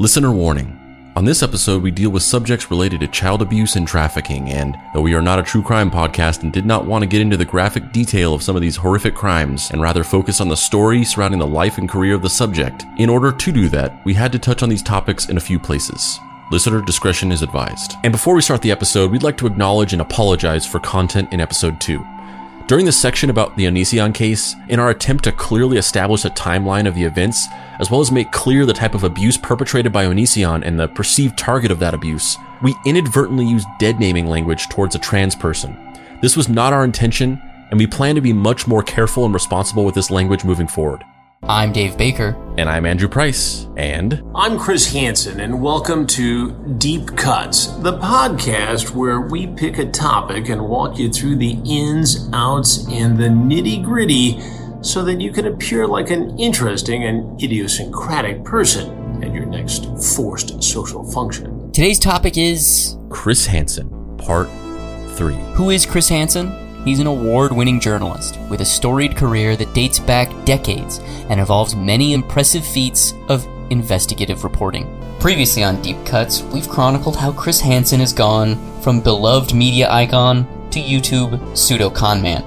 Listener warning. On this episode, we deal with subjects related to child abuse and trafficking, and though we are not a true crime podcast and did not want to get into the graphic detail of some of these horrific crimes and rather focus on the story surrounding the life and career of the subject, in order to do that, we had to touch on these topics in a few places. Listener discretion is advised. And before we start the episode, we'd like to acknowledge and apologize for content in episode 2. During the section about the Onision case, in our attempt to clearly establish a timeline of the events, as well as make clear the type of abuse perpetrated by Onision and the perceived target of that abuse, we inadvertently used dead naming language towards a trans person. This was not our intention, and we plan to be much more careful and responsible with this language moving forward. I'm Dave Baker. And I'm Andrew Price. And I'm Chris Hansen, and welcome to Deep Cuts, the podcast where we pick a topic and walk you through the ins, outs, and the nitty gritty so that you can appear like an interesting and idiosyncratic person at your next forced social function. Today's topic is Chris Hansen, Part 3. Who is Chris Hansen? He's an award winning journalist with a storied career that dates back decades and involves many impressive feats of investigative reporting. Previously on Deep Cuts, we've chronicled how Chris Hansen has gone from beloved media icon to YouTube pseudo conman.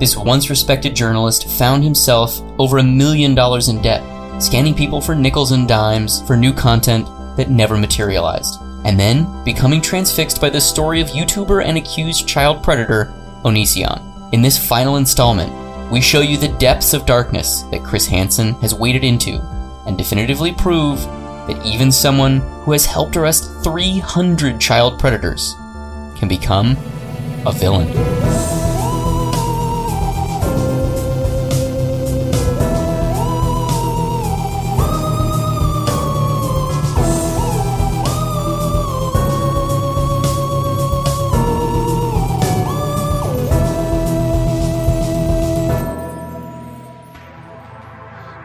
This once respected journalist found himself over a million dollars in debt, scanning people for nickels and dimes for new content that never materialized, and then becoming transfixed by the story of YouTuber and accused child predator Onision. In this final installment, we show you the depths of darkness that Chris Hansen has waded into and definitively prove that even someone who has helped arrest 300 child predators can become a villain.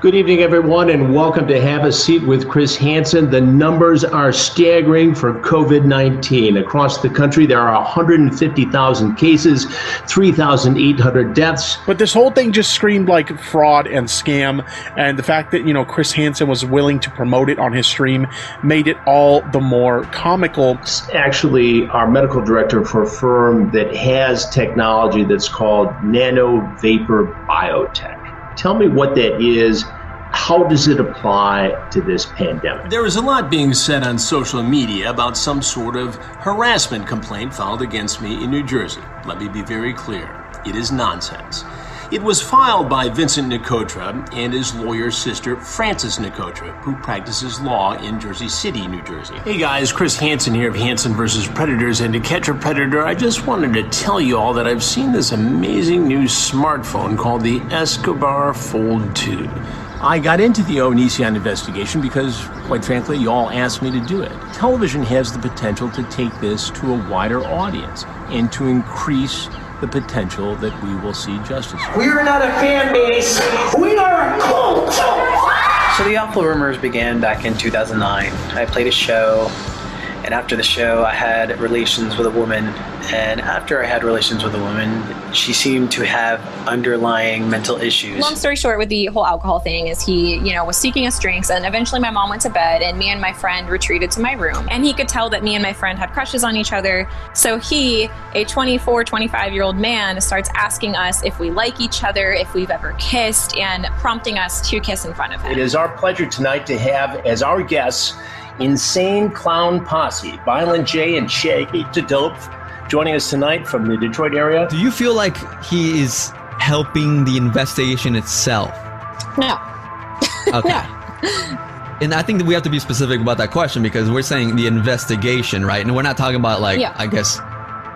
Good evening, everyone, and welcome to Have a Seat with Chris Hansen. The numbers are staggering for COVID 19. Across the country, there are 150,000 cases, 3,800 deaths. But this whole thing just screamed like fraud and scam. And the fact that, you know, Chris Hansen was willing to promote it on his stream made it all the more comical. It's actually our medical director for a firm that has technology that's called Nano Vapor Biotech. Tell me what that is. How does it apply to this pandemic? There is a lot being said on social media about some sort of harassment complaint filed against me in New Jersey. Let me be very clear it is nonsense. It was filed by Vincent Nicotra and his lawyer's sister, Frances Nicotra, who practices law in Jersey City, New Jersey. Hey guys, Chris Hansen here of Hansen vs. Predators. And to catch a predator, I just wanted to tell you all that I've seen this amazing new smartphone called the Escobar Fold 2. I got into the Onision investigation because, quite frankly, you all asked me to do it. Television has the potential to take this to a wider audience and to increase the potential that we will see justice. We're not a fan base. We are a cult. So the awful rumors began back in 2009. I played a show, and after the show, I had relations with a woman. And after I had relations with a woman, she seemed to have underlying mental issues. Long story short, with the whole alcohol thing, is he, you know, was seeking us drinks, and eventually my mom went to bed, and me and my friend retreated to my room. And he could tell that me and my friend had crushes on each other. So he, a 24, 25 year old man, starts asking us if we like each other, if we've ever kissed, and prompting us to kiss in front of him. It is our pleasure tonight to have as our guests Insane Clown Posse, Violent J and Shaggy 2 Dope, joining us tonight from the Detroit area. Do you feel like he is helping the investigation itself? No. Okay. no. And I think that we have to be specific about that question because we're saying the investigation, right? And we're not talking about like, Yeah. I guess,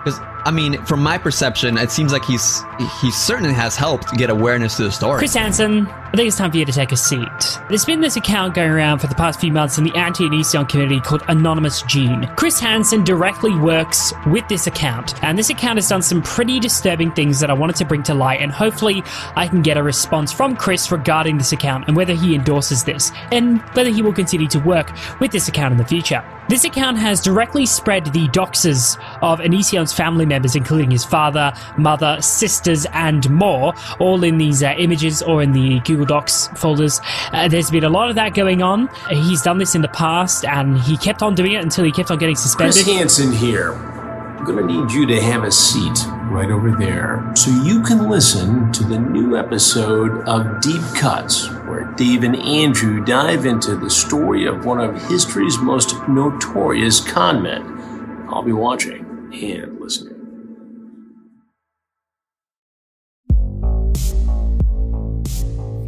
because I mean, from my perception, it seems like he's he certainly has helped get awareness to the story. Chris Hansen, I think it's time for you to take a seat. There's been this account going around for the past few months in the anti-Onision community called Anonymous Gene. Chris Hansen directly works with this account, and this account has done some pretty disturbing things that I wanted to bring to light, and hopefully I can get a response from Chris regarding this account and whether he endorses this, and whether he will continue to work with this account in the future. This account has directly spread the doxes of Onision's family members, including his father, mother, sisters, and more, all in these uh, images or in the Google Docs folders. Uh, there's been a lot of that going on. He's done this in the past, and he kept on doing it until he kept on getting suspended. Chris Hansen here. I'm gonna need you to have a seat right over there so you can listen to the new episode of Deep Cuts, where Dave and Andrew dive into the story of one of history's most notorious conmen. I'll be watching and listening.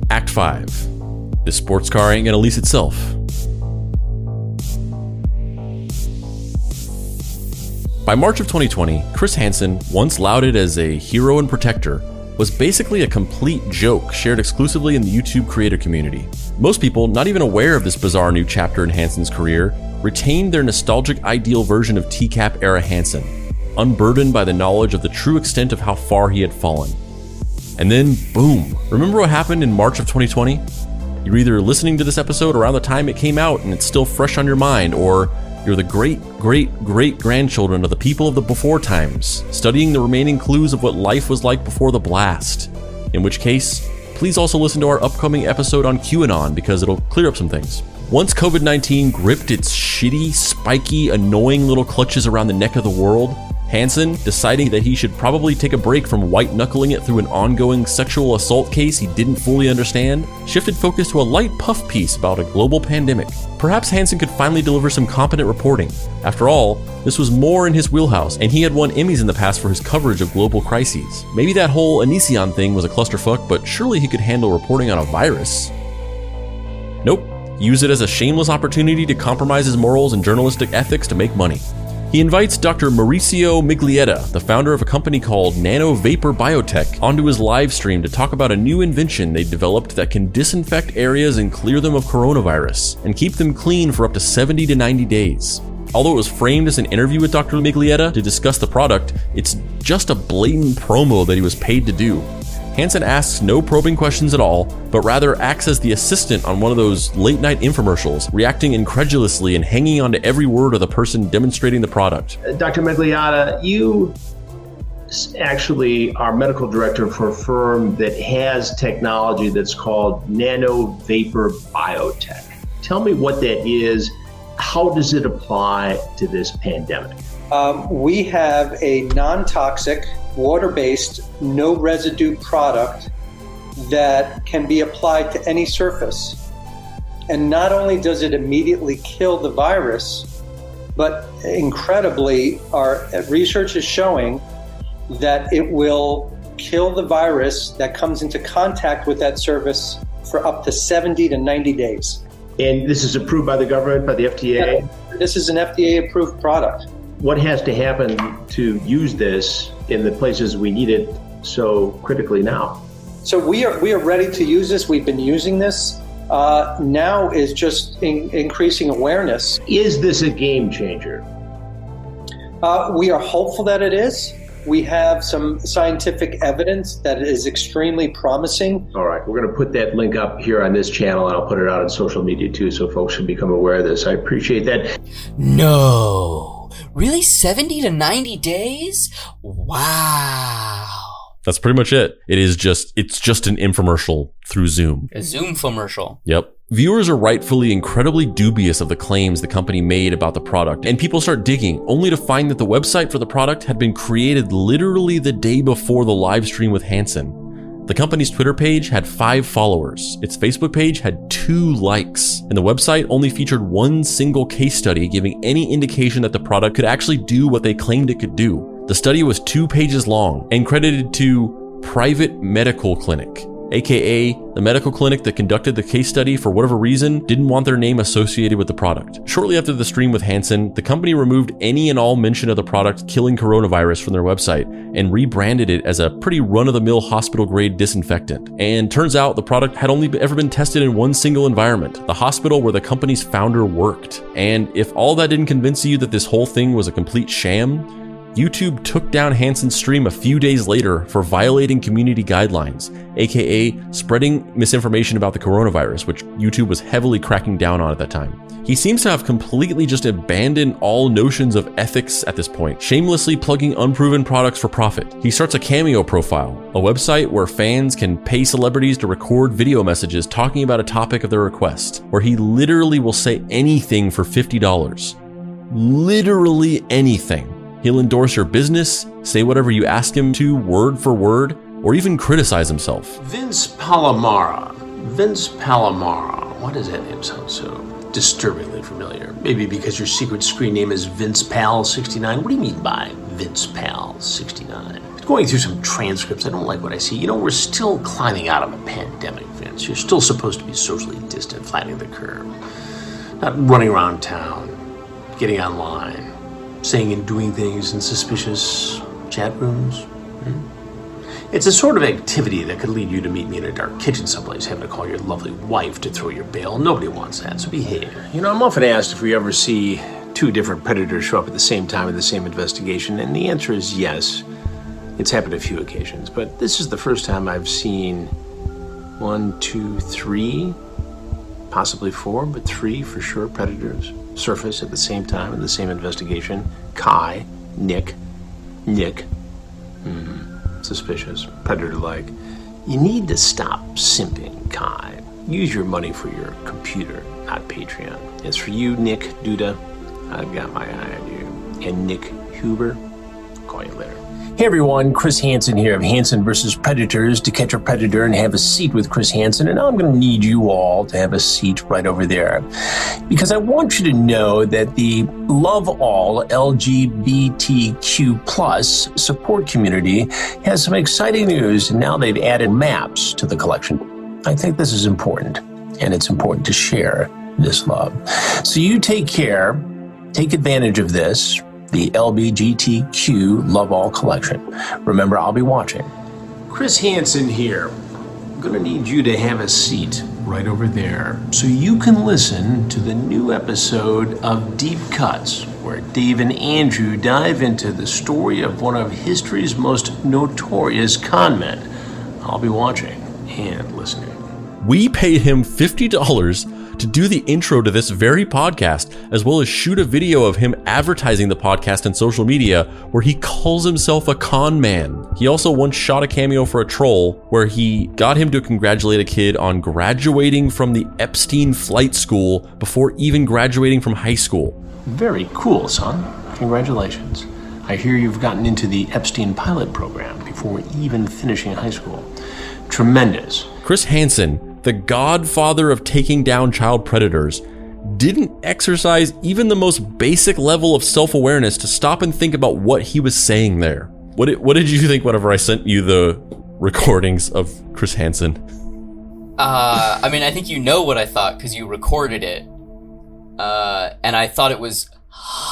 Act 5 The sports car ain't gonna lease itself. By March of 2020, Chris Hansen, once lauded as a hero and protector, was basically a complete joke shared exclusively in the YouTube creator community. Most people, not even aware of this bizarre new chapter in Hansen's career, retained their nostalgic ideal version of TCAP era Hansen, unburdened by the knowledge of the true extent of how far he had fallen. And then, boom. Remember what happened in March of 2020? You're either listening to this episode around the time it came out and it's still fresh on your mind, or you're the great, great, great grandchildren of the people of the before times, studying the remaining clues of what life was like before the blast. In which case, please also listen to our upcoming episode on QAnon because it'll clear up some things. Once COVID 19 gripped its shitty, spiky, annoying little clutches around the neck of the world, Hansen, deciding that he should probably take a break from white knuckling it through an ongoing sexual assault case he didn't fully understand, shifted focus to a light puff piece about a global pandemic. Perhaps Hansen could finally deliver some competent reporting. After all, this was more in his wheelhouse, and he had won Emmys in the past for his coverage of global crises. Maybe that whole Onision thing was a clusterfuck, but surely he could handle reporting on a virus. Nope. Use it as a shameless opportunity to compromise his morals and journalistic ethics to make money. He invites Dr. Mauricio Miglietta, the founder of a company called Nano Vapor Biotech, onto his live stream to talk about a new invention they developed that can disinfect areas and clear them of coronavirus, and keep them clean for up to 70 to 90 days. Although it was framed as an interview with Dr. Miglietta to discuss the product, it's just a blatant promo that he was paid to do. Hansen asks no probing questions at all, but rather acts as the assistant on one of those late night infomercials, reacting incredulously and hanging on to every word of the person demonstrating the product. Dr. Migliotta, you actually are medical director for a firm that has technology that's called Nano Vapor Biotech. Tell me what that is. How does it apply to this pandemic? Um, we have a non toxic, water based, no residue product that can be applied to any surface. And not only does it immediately kill the virus, but incredibly, our research is showing that it will kill the virus that comes into contact with that surface for up to 70 to 90 days. And this is approved by the government, by the FDA? This is an FDA approved product. What has to happen to use this in the places we need it so critically now? So we are we are ready to use this. We've been using this. Uh, now is just in, increasing awareness. Is this a game changer? Uh, we are hopeful that it is. We have some scientific evidence that is extremely promising. All right, we're going to put that link up here on this channel, and I'll put it out on social media too, so folks can become aware of this. I appreciate that. No. Really? 70 to 90 days? Wow. That's pretty much it. It is just it's just an infomercial through Zoom. A Zoom commercial. Yep. Viewers are rightfully incredibly dubious of the claims the company made about the product, and people start digging, only to find that the website for the product had been created literally the day before the live stream with Hansen. The company's Twitter page had five followers, its Facebook page had two likes, and the website only featured one single case study giving any indication that the product could actually do what they claimed it could do. The study was two pages long and credited to Private Medical Clinic, aka the medical clinic that conducted the case study for whatever reason didn't want their name associated with the product. Shortly after the stream with Hansen, the company removed any and all mention of the product killing coronavirus from their website and rebranded it as a pretty run-of-the-mill hospital-grade disinfectant. And turns out the product had only ever been tested in one single environment, the hospital where the company's founder worked. And if all that didn't convince you that this whole thing was a complete sham, YouTube took down Hansen's stream a few days later for violating community guidelines, aka spreading misinformation about the coronavirus, which YouTube was heavily cracking down on at that time. He seems to have completely just abandoned all notions of ethics at this point, shamelessly plugging unproven products for profit. He starts a Cameo profile, a website where fans can pay celebrities to record video messages talking about a topic of their request, where he literally will say anything for $50. Literally anything. He'll endorse your business, say whatever you ask him to, word for word, or even criticize himself. Vince Palomara. Vince Palomara. Why does that name sound so disturbingly familiar? Maybe because your secret screen name is Vince Pal 69. What do you mean by Vince Pal 69? Going through some transcripts, I don't like what I see. You know, we're still climbing out of a pandemic, Vince. You're still supposed to be socially distant, flattening the curve. Not running around town, getting online, saying and doing things in suspicious chat rooms. Hmm? It's a sort of activity that could lead you to meet me in a dark kitchen someplace, having to call your lovely wife to throw your bail. Nobody wants that, so behave. You know, I'm often asked if we ever see two different predators show up at the same time in the same investigation, and the answer is yes. It's happened a few occasions, but this is the first time I've seen one, two, three, possibly four, but three for sure predators surface at the same time in the same investigation. Kai, Nick, Nick. Hmm suspicious, predator like. You need to stop simping, Kai. Use your money for your computer, not Patreon. As for you, Nick Duda, I've got my eye on you. And Nick Huber, call you later. Hey everyone, Chris Hansen here of Hansen versus Predators to catch a predator and have a seat with Chris Hansen. And I'm going to need you all to have a seat right over there. Because I want you to know that the Love All LGBTQ plus support community has some exciting news. And now they've added maps to the collection. I think this is important. And it's important to share this love. So you take care, take advantage of this the LBGTQ Love All collection. Remember, I'll be watching. Chris Hansen here. I'm going to need you to have a seat right over there so you can listen to the new episode of Deep Cuts, where Dave and Andrew dive into the story of one of history's most notorious conmen. I'll be watching and listening. We paid him $50 to do the intro to this very podcast, as well as shoot a video of him advertising the podcast on social media where he calls himself a con man. He also once shot a cameo for a troll where he got him to congratulate a kid on graduating from the Epstein Flight School before even graduating from high school. Very cool, son. Congratulations. I hear you've gotten into the Epstein pilot program before even finishing high school. Tremendous. Chris Hansen the godfather of taking down child predators, didn't exercise even the most basic level of self awareness to stop and think about what he was saying there. What did, what did you think whenever I sent you the recordings of Chris Hansen? Uh, I mean, I think you know what I thought because you recorded it. Uh, and I thought it was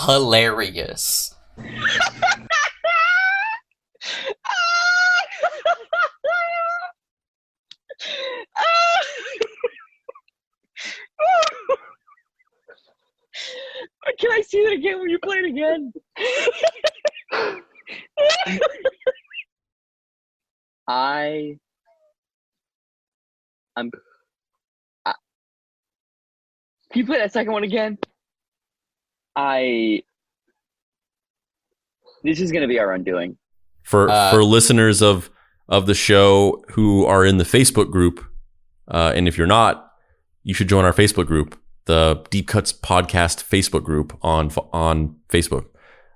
hilarious. Can I see that again when you play it again? I I'm I, Can you play that second one again? I This is going to be our undoing. For uh, for listeners of of the show who are in the Facebook group, uh, and if you're not, you should join our Facebook group the Deep Cuts podcast Facebook group on on Facebook.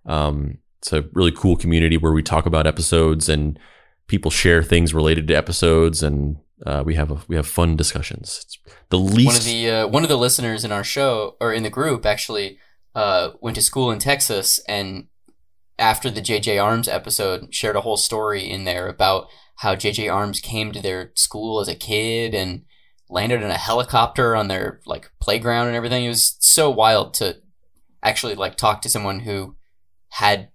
Um, it's a really cool community where we talk about episodes and people share things related to episodes, and uh, we have a, we have fun discussions. It's the least one of the uh, one of the listeners in our show or in the group actually uh, went to school in Texas, and after the JJ Arms episode, shared a whole story in there about how JJ Arms came to their school as a kid and landed in a helicopter on their like playground and everything. It was so wild to actually like talk to someone who had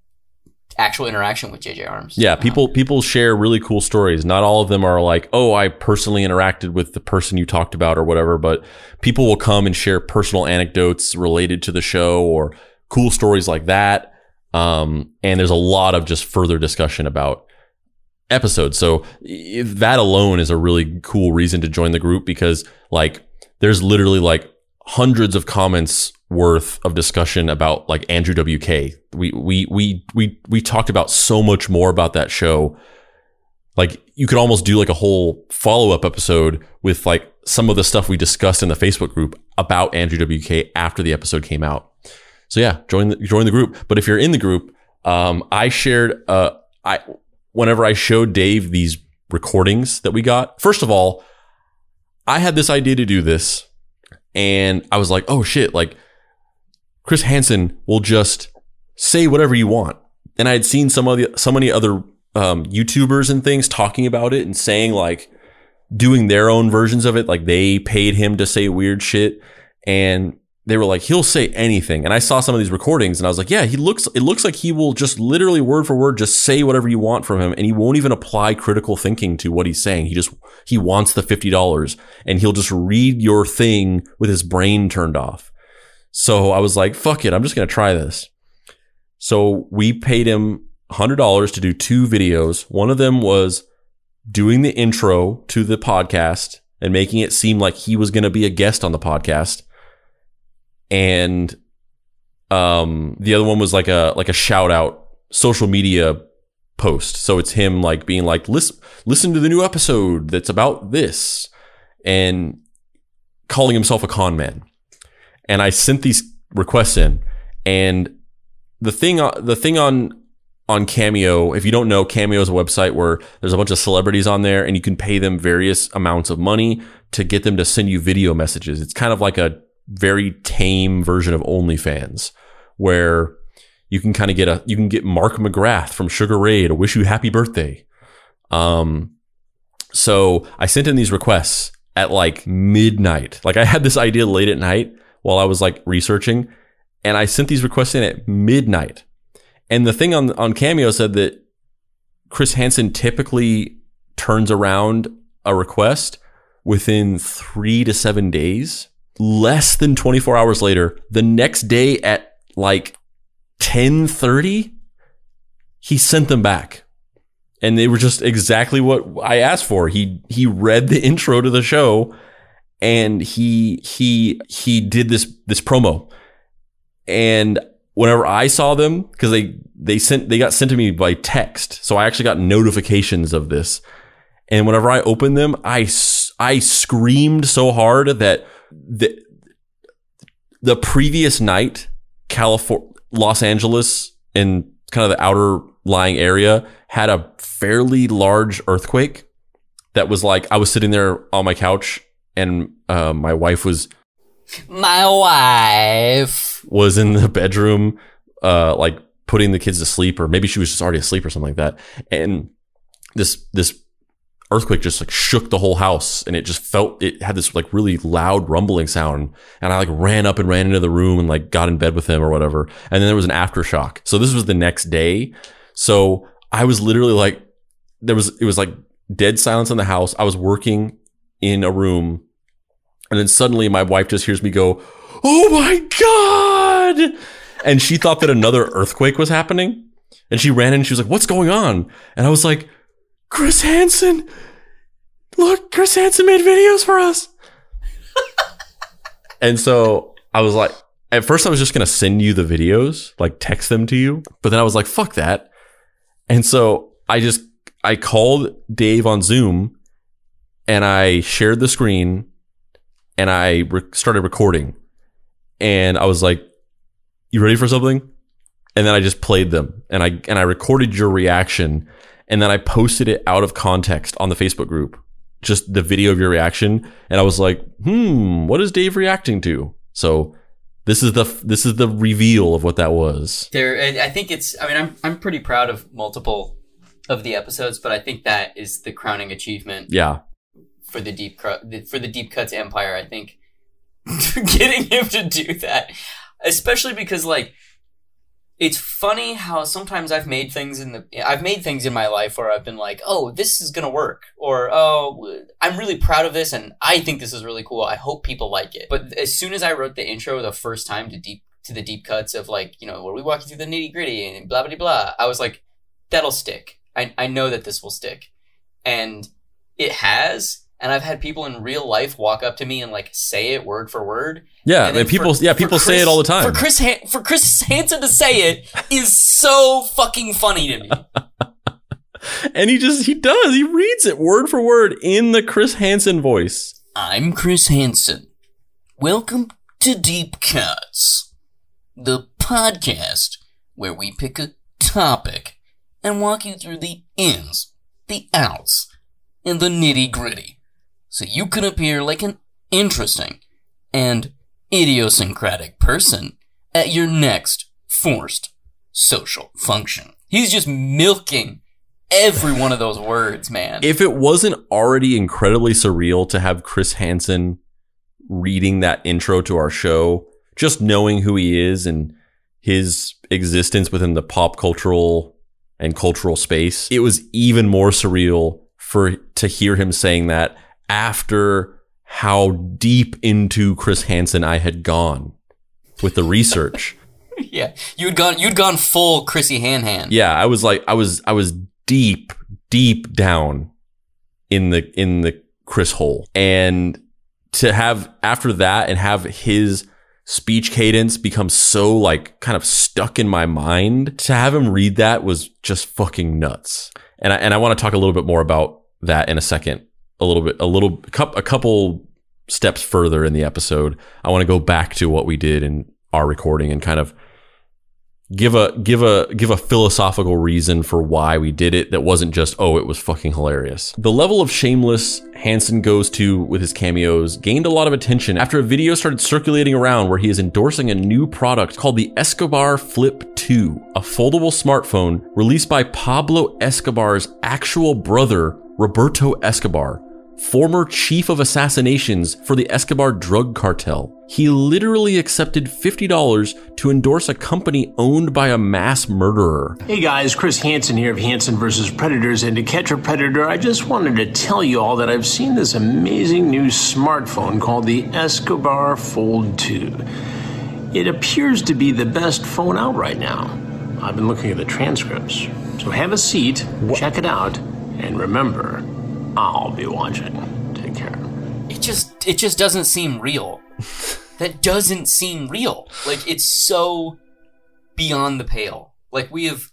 actual interaction with JJ Arms. Yeah, people people share really cool stories. Not all of them are like, "Oh, I personally interacted with the person you talked about or whatever," but people will come and share personal anecdotes related to the show or cool stories like that. Um, and there's a lot of just further discussion about episodes. So that alone is a really cool reason to join the group because like there's literally like hundreds of comments worth of discussion about like Andrew WK. We we we we we talked about so much more about that show. Like you could almost do like a whole follow-up episode with like some of the stuff we discussed in the Facebook group about Andrew WK after the episode came out. So yeah, join the join the group. But if you're in the group, um, I shared uh I whenever I showed Dave these recordings that we got. First of all, I had this idea to do this and I was like, "Oh shit, like Chris Hansen will just say whatever you want." And I had seen some of the so many other um, YouTubers and things talking about it and saying like doing their own versions of it, like they paid him to say weird shit. And they were like, he'll say anything. And I saw some of these recordings and I was like, yeah, he looks, it looks like he will just literally word for word, just say whatever you want from him. And he won't even apply critical thinking to what he's saying. He just, he wants the $50 and he'll just read your thing with his brain turned off. So I was like, fuck it. I'm just going to try this. So we paid him $100 to do two videos. One of them was doing the intro to the podcast and making it seem like he was going to be a guest on the podcast and um the other one was like a like a shout out social media post so it's him like being like listen listen to the new episode that's about this and calling himself a con man and i sent these requests in and the thing the thing on on Cameo, if you don't know, Cameo is a website where there's a bunch of celebrities on there and you can pay them various amounts of money to get them to send you video messages. It's kind of like a very tame version of OnlyFans where you can kind of get a you can get Mark McGrath from Sugar Ray to wish you happy birthday. Um so I sent in these requests at like midnight. Like I had this idea late at night while I was like researching and I sent these requests in at midnight. And the thing on on Cameo said that Chris Hansen typically turns around a request within 3 to 7 days less than 24 hours later, the next day at like 10:30, he sent them back. And they were just exactly what I asked for. He he read the intro to the show and he he he did this this promo. And whenever I saw them because they they sent they got sent to me by text. So I actually got notifications of this. And whenever I opened them, I I screamed so hard that the the previous night, California, Los Angeles, and kind of the outer lying area had a fairly large earthquake. That was like I was sitting there on my couch, and uh, my wife was my wife was in the bedroom, uh, like putting the kids to sleep, or maybe she was just already asleep or something like that. And this this earthquake just like shook the whole house and it just felt it had this like really loud rumbling sound and i like ran up and ran into the room and like got in bed with him or whatever and then there was an aftershock. So this was the next day. So i was literally like there was it was like dead silence in the house. I was working in a room and then suddenly my wife just hears me go oh my god! And she thought that another earthquake was happening and she ran in and she was like what's going on? And i was like Chris Hansen. Look, Chris Hansen made videos for us. and so I was like, at first I was just to send you the videos, like text them to you. But then I was like, fuck that. And so I just, I called Dave on Zoom and I shared the screen and I re- started recording. And I was like, you ready for something? And then I just played them and I, and I recorded your reaction and then I posted it out of context on the Facebook group, just the video of your reaction, and I was like, "Hmm, what is Dave reacting to?" So this is the this is the reveal of what that was. There, I think it's. I mean, I'm I'm pretty proud of multiple of the episodes, but I think that is the crowning achievement. Yeah. For the deep for the deep cuts empire, I think getting him to do that, especially because like it's funny how sometimes I've made things in the I've made things in my life where I've been like, "Oh, this is going to work." Or, "Oh, I'm really proud of this and I think this is really cool. I hope people like it." But as soon as I wrote the intro the first time to Deep to the deep cuts of like, you know, where we walk through the nitty gritty and blah, blah, blah. I was like, that'll stick. I, I know that this will stick. And it has. And I've had people in real life walk up to me and like say it word for word. Yeah, And people for- yeah people say it all the time. For Chris Han- for Chris Hansen to say it is so fucking funny to me. and he just he does he reads it word for word in the Chris Hansen voice. I'm Chris Hansen. Welcome to Deep Cuts, the podcast where we pick a topic and walk you through the ins, the outs, and the nitty gritty, so you can appear like an interesting and idiosyncratic person at your next forced social function. He's just milking every one of those words, man. If it wasn't already incredibly surreal to have Chris Hansen reading that intro to our show, just knowing who he is and his existence within the pop cultural and cultural space, it was even more surreal for to hear him saying that after how deep into Chris Hansen I had gone with the research. Yeah, you'd gone you'd gone full Chrissy Hanhan. yeah, I was like I was I was deep deep down in the in the Chris hole. And to have after that and have his speech cadence become so like kind of stuck in my mind, to have him read that was just fucking nuts. And I and I want to talk a little bit more about that in a second. A little bit a little a couple steps further in the episode. I want to go back to what we did in our recording and kind of give a give a give a philosophical reason for why we did it that wasn't just oh it was fucking hilarious. The level of shameless Hansen goes to with his cameos gained a lot of attention after a video started circulating around where he is endorsing a new product called the Escobar Flip 2, a foldable smartphone released by Pablo Escobar's actual brother Roberto Escobar former chief of assassinations for the Escobar drug cartel. He literally accepted $50 to endorse a company owned by a mass murderer. Hey guys, Chris Hansen here of Hansen vs. Predators, and to catch a predator, I just wanted to tell you all that I've seen this amazing new smartphone called the Escobar Fold 2. It appears to be the best phone out right now. I've been looking at the transcripts. So have a seat, check it out, and remember, I'll be watching. Take care. It just it just doesn't seem real. that doesn't seem real. Like it's so beyond the pale. Like we have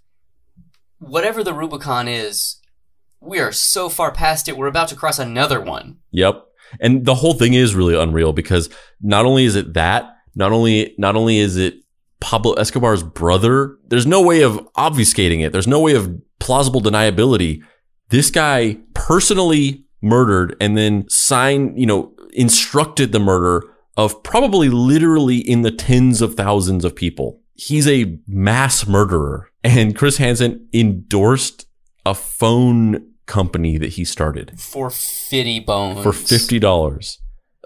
whatever the Rubicon is, we are so far past it. We're about to cross another one. Yep. And the whole thing is really unreal because not only is it that, not only not only is it Pablo Escobar's brother, there's no way of obfuscating it. There's no way of plausible deniability. This guy personally murdered and then signed, you know, instructed the murder of probably literally in the tens of thousands of people. He's a mass murderer. And Chris Hansen endorsed a phone company that he started For fitty bones. for $50.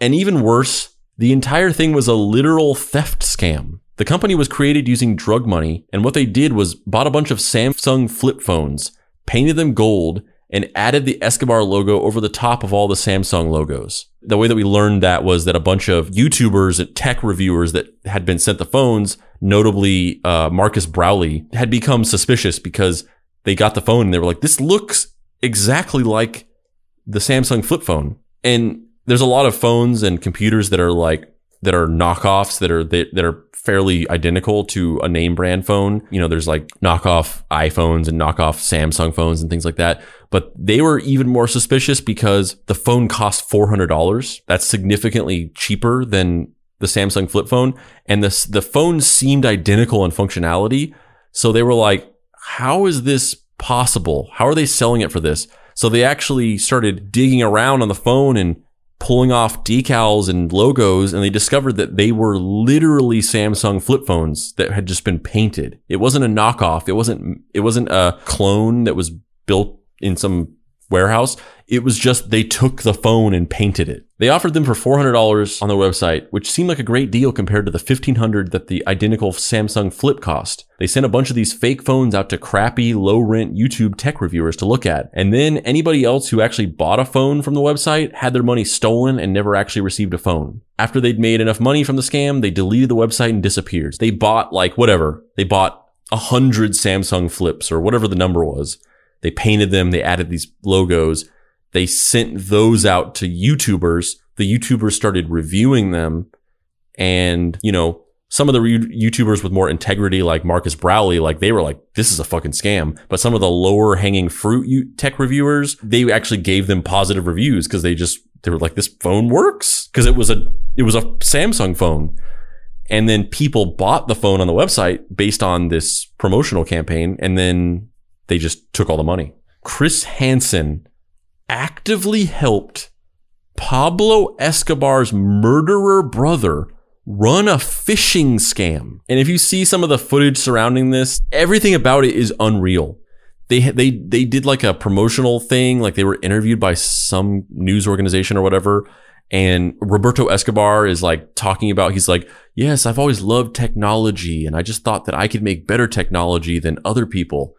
And even worse, the entire thing was a literal theft scam. The company was created using drug money, and what they did was bought a bunch of Samsung flip phones, painted them gold, and added the Escobar logo over the top of all the Samsung logos. The way that we learned that was that a bunch of YouTubers and tech reviewers that had been sent the phones, notably uh, Marques Brownlee, had become suspicious because they got the phone and they were like, this looks exactly like the Samsung flip phone. And there's a lot of phones and computers that are like that are knockoffs that are that, that are fairly identical to a name brand phone. You know, there's like knockoff iPhones and knockoff Samsung phones and things like that. But they were even more suspicious because the phone cost $400. That's significantly cheaper than the Samsung flip phone. And the, the phone seemed identical in functionality. So they were like, how is this possible? How are they selling it for this? So they actually started digging around on the phone and pulling off decals and logos and they discovered that they were literally Samsung flip phones that had just been painted. It wasn't a knockoff. It wasn't it wasn't a clone that was built in some warehouse. It was just they took the phone and painted it. They offered them for $400 on their website, which seemed like a great deal compared to the $1,500 that the identical Samsung Flip cost. They sent a bunch of these fake phones out to crappy, low rent YouTube tech reviewers to look at. And then anybody else who actually bought a phone from the website had their money stolen and never actually received a phone. After they'd made enough money from the scam, they deleted the website and disappeared. They bought like whatever. They bought a hundred Samsung flips or whatever the number was. They painted them. They added these logos. They sent those out to YouTubers. The YouTubers started reviewing them. And, you know, some of the YouTubers with more integrity, like Marques Brownlee, like they were like, this is a fucking scam. But some of the lower hanging fruit tech reviewers, they actually gave them positive reviews because they just, they were like, this phone works. Cause it was a, it was a Samsung phone. And then people bought the phone on the website based on this promotional campaign. And then they just took all the money. Chris Hansen actively helped Pablo Escobar's murderer brother run a phishing scam. And if you see some of the footage surrounding this, everything about it is unreal. They they they did like a promotional thing, like they were interviewed by some news organization or whatever. And Roberto Escobar is like talking about, he's like, yes, I've always loved technology and I just thought that I could make better technology than other people.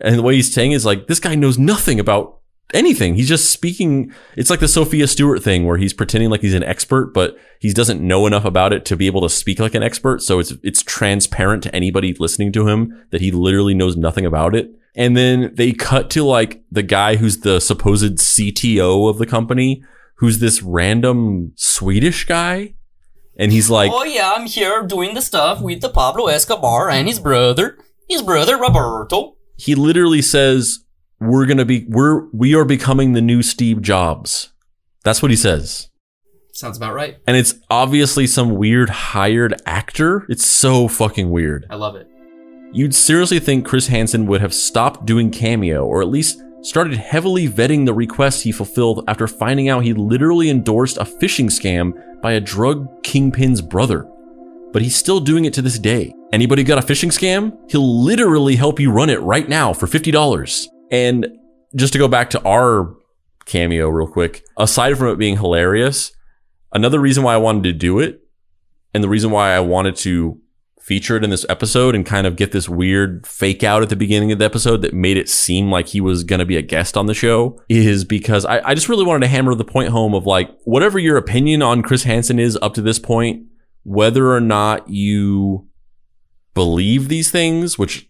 And the way he's saying is like, this guy knows nothing about anything. He's just speaking. It's like the Sophia Stewart thing where he's pretending like he's an expert, but he doesn't know enough about it to be able to speak like an expert. So it's, it's transparent to anybody listening to him that he literally knows nothing about it. And then they cut to like the guy who's the supposed CTO of the company, who's this random Swedish guy. And he's like, oh yeah, I'm here doing the stuff with the Pablo Escobar and his brother, his brother Roberto. He literally says, we're going to be, we're, we are becoming the new Steve Jobs. That's what he says. Sounds about right. And it's obviously some weird hired actor. It's so fucking weird. I love it. You'd seriously think Chris Hansen would have stopped doing Cameo or at least started heavily vetting the requests he fulfilled after finding out he literally endorsed a phishing scam by a drug kingpin's brother. But he's still doing it to this day. Anybody got a phishing scam? He'll literally help you run it right now for $50. And just to go back to our cameo real quick, aside from it being hilarious, another reason why I wanted to do it and the reason why I wanted to feature it in this episode and kind of get this weird fake out at the beginning of the episode that made it seem like he was going to be a guest on the show is because I, I just really wanted to hammer the point home of like, whatever your opinion on Chris Hansen is up to this point, whether or not you believe these things, which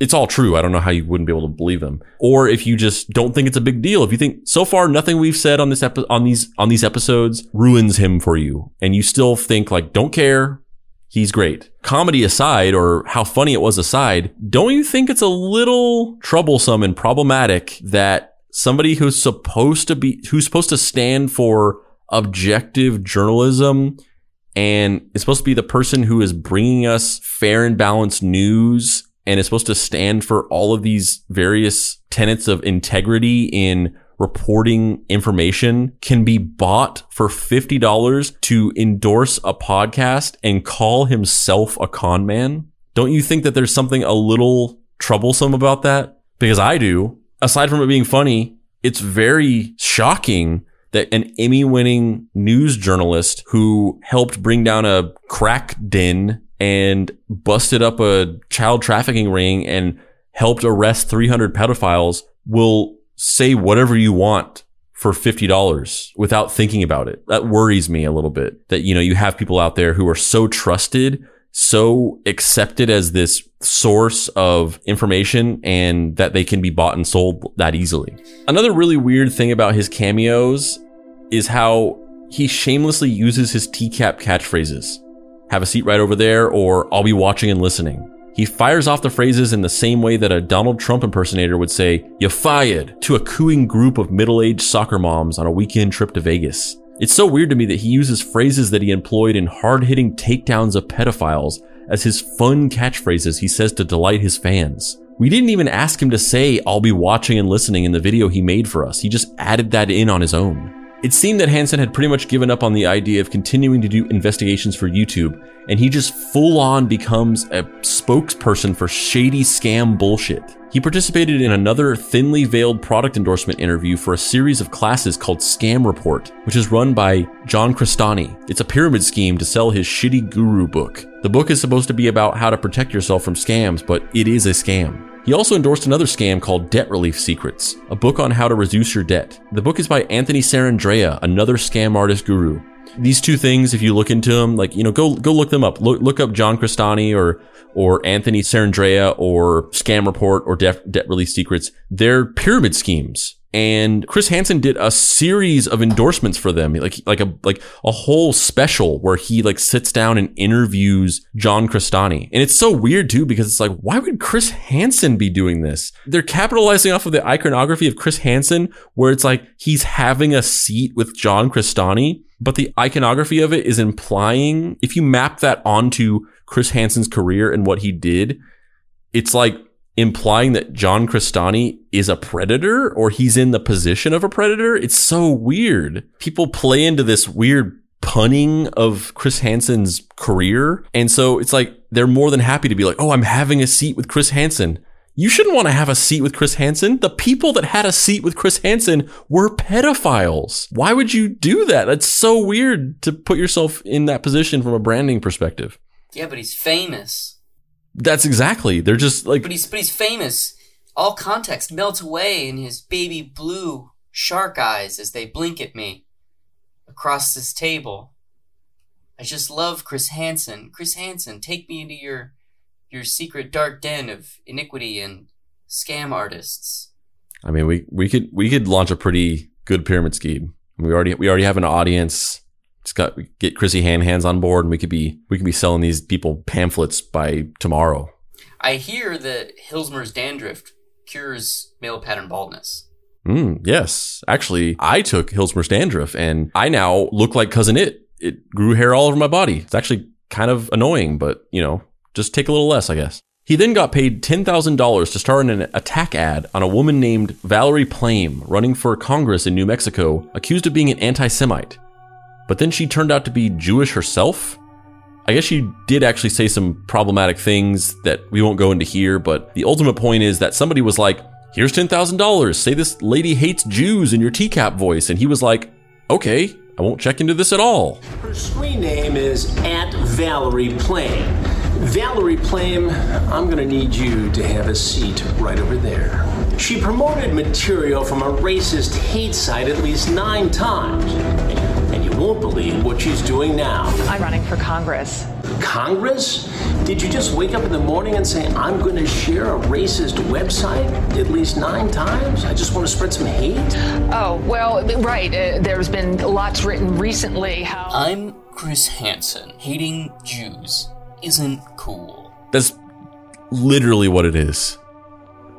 it's all true. I don't know how you wouldn't be able to believe them. Or if you just don't think it's a big deal. If you think so far nothing we've said on this epi- on these on these episodes ruins him for you and you still think like don't care, he's great. Comedy aside or how funny it was aside, don't you think it's a little troublesome and problematic that somebody who's supposed to be who's supposed to stand for objective journalism and it's supposed to be the person who is bringing us fair and balanced news and is supposed to stand for all of these various tenets of integrity in reporting information can be bought for $50 to endorse a podcast and call himself a con man? Don't you think that there's something a little troublesome about that? Because I do. Aside from it being funny, it's very shocking that an Emmy winning news journalist who helped bring down a crack den and busted up a child trafficking ring and helped arrest 300 pedophiles will say whatever you want for $50 without thinking about it. That worries me a little bit that, you know, you have people out there who are so trusted, so accepted as this source of information and that they can be bought and sold that easily. Another really weird thing about his cameos is how he shamelessly uses his TCAP catchphrases. Have a seat right over there, or I'll be watching and listening. He fires off the phrases in the same way that a Donald Trump impersonator would say, You fired, to a cooing group of middle aged soccer moms on a weekend trip to Vegas. It's so weird to me that he uses phrases that he employed in hard hitting takedowns of pedophiles as his fun catchphrases he says to delight his fans. We didn't even ask him to say, I'll be watching and listening in the video he made for us. He just added that in on his own. It seemed that Hansen had pretty much given up on the idea of continuing to do investigations for YouTube, and he just full on becomes a spokesperson for shady scam bullshit. He participated in another thinly veiled product endorsement interview for a series of classes called Scam Report, which is run by John Crestani. It's a pyramid scheme to sell his shitty guru book. The book is supposed to be about how to protect yourself from scams, but it is a scam. He also endorsed another scam called Debt Relief Secrets, a book on how to reduce your debt. The book is by Anthony Sarandrea, another scam artist guru. These two things, if you look into them, like you know, go go look them up. Look, look up John Crestani or or Anthony Sarandrea or Scam Report or Debt, Debt Relief Secrets. They're pyramid schemes and Chris Hansen did a series of endorsements for them, like like a like a whole special where he like sits down and interviews John Crestani, and it's so weird too because it's like why would Chris Hansen be doing this? They're capitalizing off of the iconography of Chris Hansen, where it's like he's having a seat with John Crestani, but the iconography of it is implying if you map that onto Chris Hansen's career and what he did, it's like implying that John Crestani is a predator or he's in the position of a predator. It's so weird. People play into this weird punning of Chris Hansen's career. And so it's like they're more than happy to be like, oh, I'm having a seat with Chris Hansen. You shouldn't want to have a seat with Chris Hansen. The people that had a seat with Chris Hansen were pedophiles. Why would you do that? That's so weird to put yourself in that position from a branding perspective. Yeah, but he's famous. That's exactly. They're just like. But he's but he's famous. All context melts away in his baby blue shark eyes as they blink at me across this table. I just love Chris Hansen. Chris Hansen, take me into your your secret dark den of iniquity and scam artists. I mean, we we could we could launch a pretty good pyramid scheme. We already we already have an audience. It's got get Chrissy Hand hands on board, and we could be we could be selling these people pamphlets by tomorrow. I hear that Hillsmer's dandruff cures male pattern baldness. Mm, yes, actually, I took Hillsmer's dandruff, and I now look like cousin it. It grew hair all over my body. It's actually kind of annoying, but you know, just take a little less, I guess. He then got paid $10,000 to star in an attack ad on a woman named Valerie Plame running for Congress in New Mexico, accused of being an anti Semite but then she turned out to be Jewish herself. I guess she did actually say some problematic things that we won't go into here, but the ultimate point is that somebody was like, Here's $10,000. Say this lady hates Jews in your TCAP voice. And he was like, Okay, I won't check into this at all. Her screen name is at Valerie Plame. Valerie Plame, I'm going to need you to have a seat right over there. She promoted material from a racist hate site at least nine times won't believe what she's doing now. I'm running for Congress. Congress? Did you just wake up in the morning and say, I'm going to share a racist website at least nine times? I just want to spread some hate? Oh, well, right. Uh, there's been lots written recently how. I'm Chris Hansen. Hating Jews isn't cool. That's literally what it is.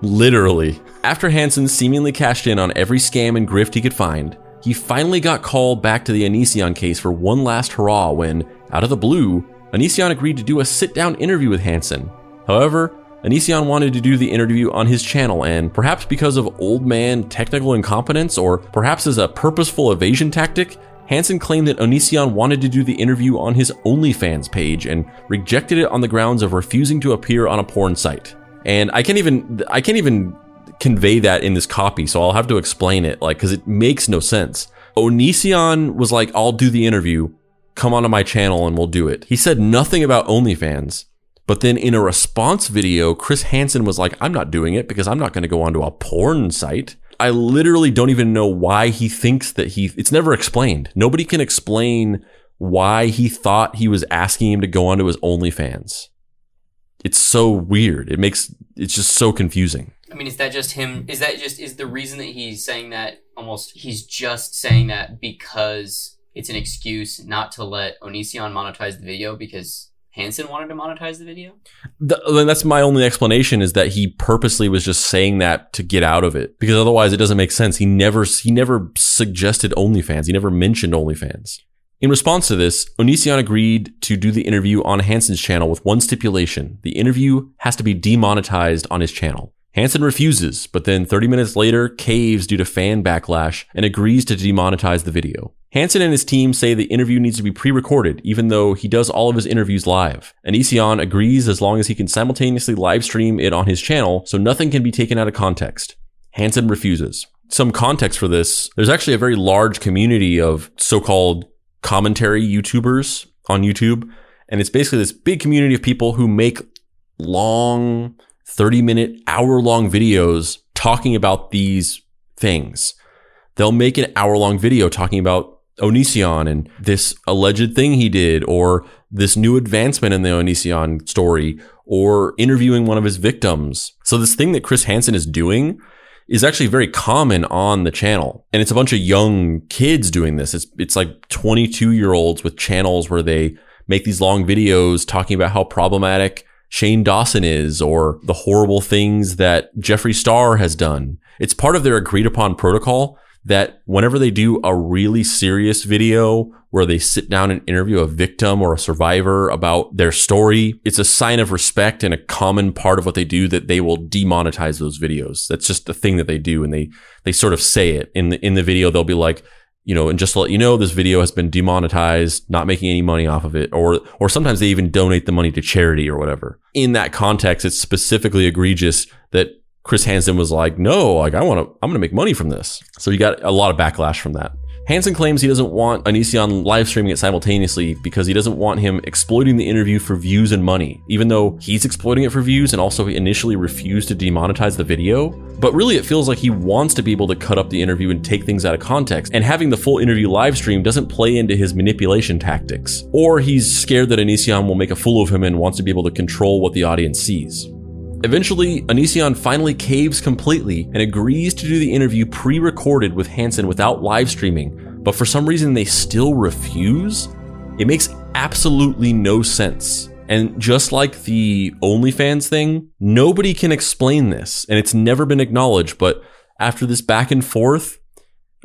Literally. After Hansen seemingly cashed in on every scam and grift he could find, he finally got called back to the Onision case for one last hurrah when, out of the blue, Onision agreed to do a sit down interview with Hansen. However, Onision wanted to do the interview on his channel, and perhaps because of old man technical incompetence, or perhaps as a purposeful evasion tactic, Hansen claimed that Onision wanted to do the interview on his OnlyFans page and rejected it on the grounds of refusing to appear on a porn site. And I can't even I can't even convey that in this copy, so I'll have to explain it, like, because it makes no sense. Onision was like, I'll do the interview, come onto my channel and we'll do it. He said nothing about OnlyFans. But then in a response video, Chris Hansen was like, I'm not doing it because I'm not going to go onto a porn site. I literally don't even know why he thinks that he, it's never explained. Nobody can explain why he thought he was asking him to go onto his OnlyFans. It's so weird. It makes, it's just so confusing. I mean, is that just him? Is that just is the reason that he's saying that? Almost, he's just saying that because it's an excuse not to let Onision monetize the video because Hansen wanted to monetize the video. The, that's my only explanation is that he purposely was just saying that to get out of it because otherwise it doesn't make sense. He never he never suggested OnlyFans. He never mentioned OnlyFans. In response to this, Onision agreed to do the interview on Hansen's channel with one stipulation: the interview has to be demonetized on his channel. Hansen refuses, but then 30 minutes later caves due to fan backlash and agrees to demonetize the video. Hansen and his team say the interview needs to be pre-recorded, even though he does all of his interviews live. And Onision agrees as long as he can simultaneously live stream it on his channel, so nothing can be taken out of context. Hansen refuses. Some context for this, there's actually a very large community of so-called commentary YouTubers on YouTube, and it's basically this big community of people who make long 30 minute, hour long videos talking about these things. They'll make an hour long video talking about Onision and this alleged thing he did, or this new advancement in the Onision story, or interviewing one of his victims. So this thing that Chris Hansen is doing is actually very common on the channel. And it's a bunch of young kids doing this. It's it's like 22 year olds with channels where they make these long videos talking about how problematic Shane Dawson is or the horrible things that Jeffree Star has done. It's part of their agreed upon protocol that whenever they do a really serious video where they sit down and interview a victim or a survivor about their story, it's a sign of respect and a common part of what they do that they will demonetize those videos. That's just the thing that they do. And they, they sort of say it in the, in the video. They'll be like, you know, and just to let you know, this video has been demonetized, not making any money off of it, or or sometimes they even donate the money to charity or whatever. In that context, it's specifically egregious that Chris Hansen was like, no, like I want to, I'm going to make money from this. So he got a lot of backlash from that. Hansen claims he doesn't want Onision live streaming it simultaneously because he doesn't want him exploiting the interview for views and money, even though he's exploiting it for views and also initially refused to demonetize the video. But really, it feels like he wants to be able to cut up the interview and take things out of context, and having the full interview live stream doesn't play into his manipulation tactics. Or he's scared that Onision will make a fool of him and wants to be able to control what the audience sees. Eventually, Onision finally caves completely and agrees to do the interview pre recorded with Hansen without live streaming, but for some reason they still refuse? It makes absolutely no sense. And just like the OnlyFans thing, nobody can explain this, and it's never been acknowledged. But after this back and forth,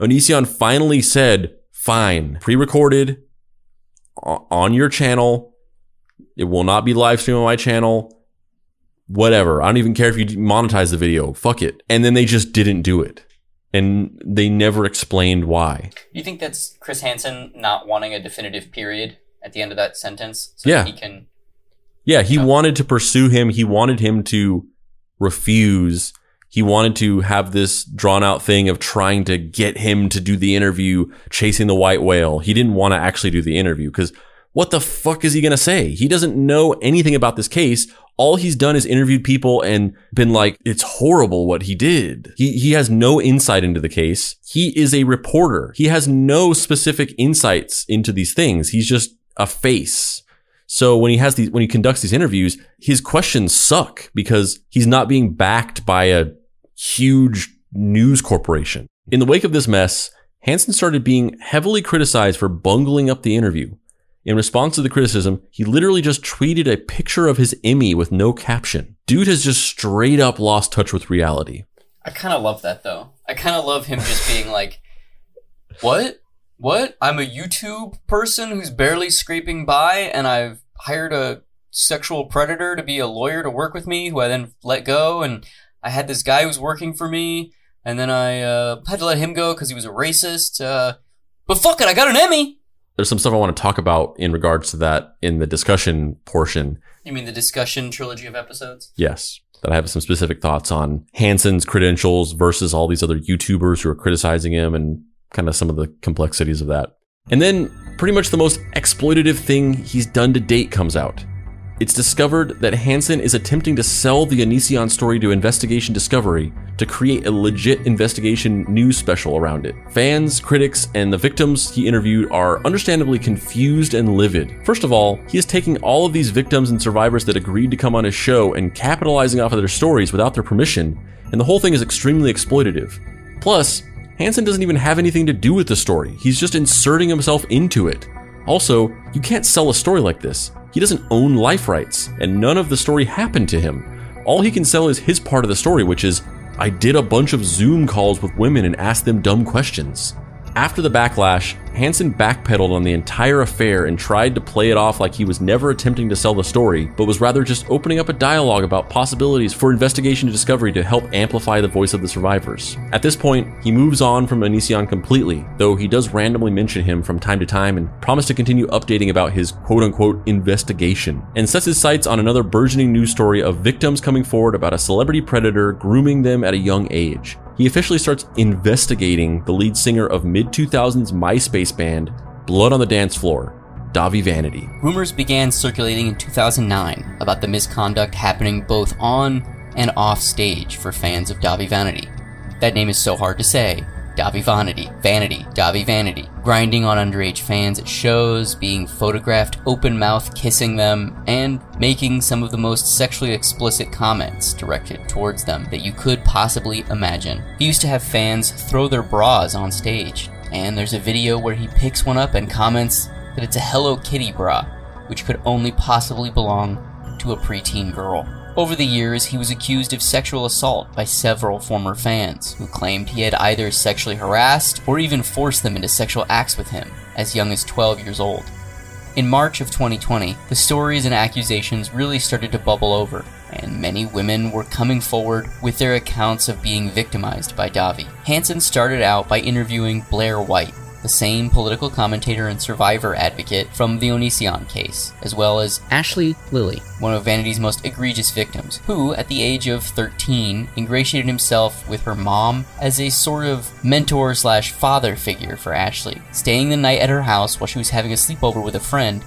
Onision finally said, Fine, pre recorded on your channel. It will not be live streamed on my channel whatever. I don't even care if you monetize the video. Fuck it. And then they just didn't do it. And they never explained why. You think that's Chris Hansen not wanting a definitive period at the end of that sentence so Yeah. that he can Yeah, he wanted to pursue him. He wanted him to refuse. He wanted to have this drawn out thing of trying to get him to do the interview, chasing the white whale. He didn't want to actually do the interview because what the fuck is he going to say? He doesn't know anything about this case. All he's done is interviewed people and been like, it's horrible what he did. He, he has no insight into the case. He is a reporter. He has no specific insights into these things. He's just a face. So when he has these, when he conducts these interviews, his questions suck because he's not being backed by a huge news corporation. In the wake of this mess, Hansen started being heavily criticized for bungling up the interview. In response to the criticism, he literally just tweeted a picture of his Emmy with no caption. Dude has just straight up lost touch with reality. I kind of love that though. I kind of love him just being like, "What? What? I'm a YouTube person who's barely scraping by, and I've hired a sexual predator to be a lawyer to work with me, who I then let go, and I had this guy who's working for me, and then I uh, had to let him go because he was a racist. Uh, but fuck it, I got an Emmy." There's some stuff I want to talk about in regards to that in the discussion portion. You mean the discussion trilogy of episodes? Yes. That I have some specific thoughts on Hansen's credentials versus all these other YouTubers who are criticizing him and kind of some of the complexities of that. And then pretty much the most exploitative thing he's done to date comes out. It's discovered that Hansen is attempting to sell the Onision story to Investigation Discovery to create a legit investigation news special around it. Fans, critics, and the victims he interviewed are understandably confused and livid. First of all, he is taking all of these victims and survivors that agreed to come on his show and capitalizing off of their stories without their permission, and the whole thing is extremely exploitative. Plus, Hansen doesn't even have anything to do with the story. He's just inserting himself into it. Also, you can't sell a story like this. He doesn't own life rights, and none of the story happened to him. All he can sell is his part of the story, which is I did a bunch of Zoom calls with women and asked them dumb questions. After the backlash, Hansen backpedaled on the entire affair and tried to play it off like he was never attempting to sell the story, but was rather just opening up a dialogue about possibilities for investigation and discovery to help amplify the voice of the survivors. At this point, he moves on from Onision completely, though he does randomly mention him from time to time and promise to continue updating about his quote unquote investigation, and sets his sights on another burgeoning news story of victims coming forward about a celebrity predator grooming them at a young age he officially starts investigating the lead singer of mid 2000s MySpace band Blood on the Dance Floor, Dahvie Vanity. Rumors began circulating in 2009 about the misconduct happening both on and off stage for fans of Dahvie Vanity. That name is so hard to say, Dahvie Vanity, Vanity, Dahvie Vanity, grinding on underage fans at shows, being photographed open mouth kissing them, and making some of the most sexually explicit comments directed towards them that you could possibly imagine. He used to have fans throw their bras on stage, and there's a video where he picks one up and comments that it's a Hello Kitty bra, which could only possibly belong to a preteen girl. Over the years, he was accused of sexual assault by several former fans who claimed he had either sexually harassed or even forced them into sexual acts with him as young as 12 years old. In March of 2020, the stories and accusations really started to bubble over, and many women were coming forward with their accounts of being victimized by Dahvie. Hansen started out by interviewing Blair White, the same political commentator and survivor advocate from the Onision case, as well as Ashley Lilly, one of Vanity's most egregious victims, who, at the age of 13, ingratiated himself with her mom as a sort of mentor slash father figure for Ashley. Staying the night at her house while she was having a sleepover with a friend,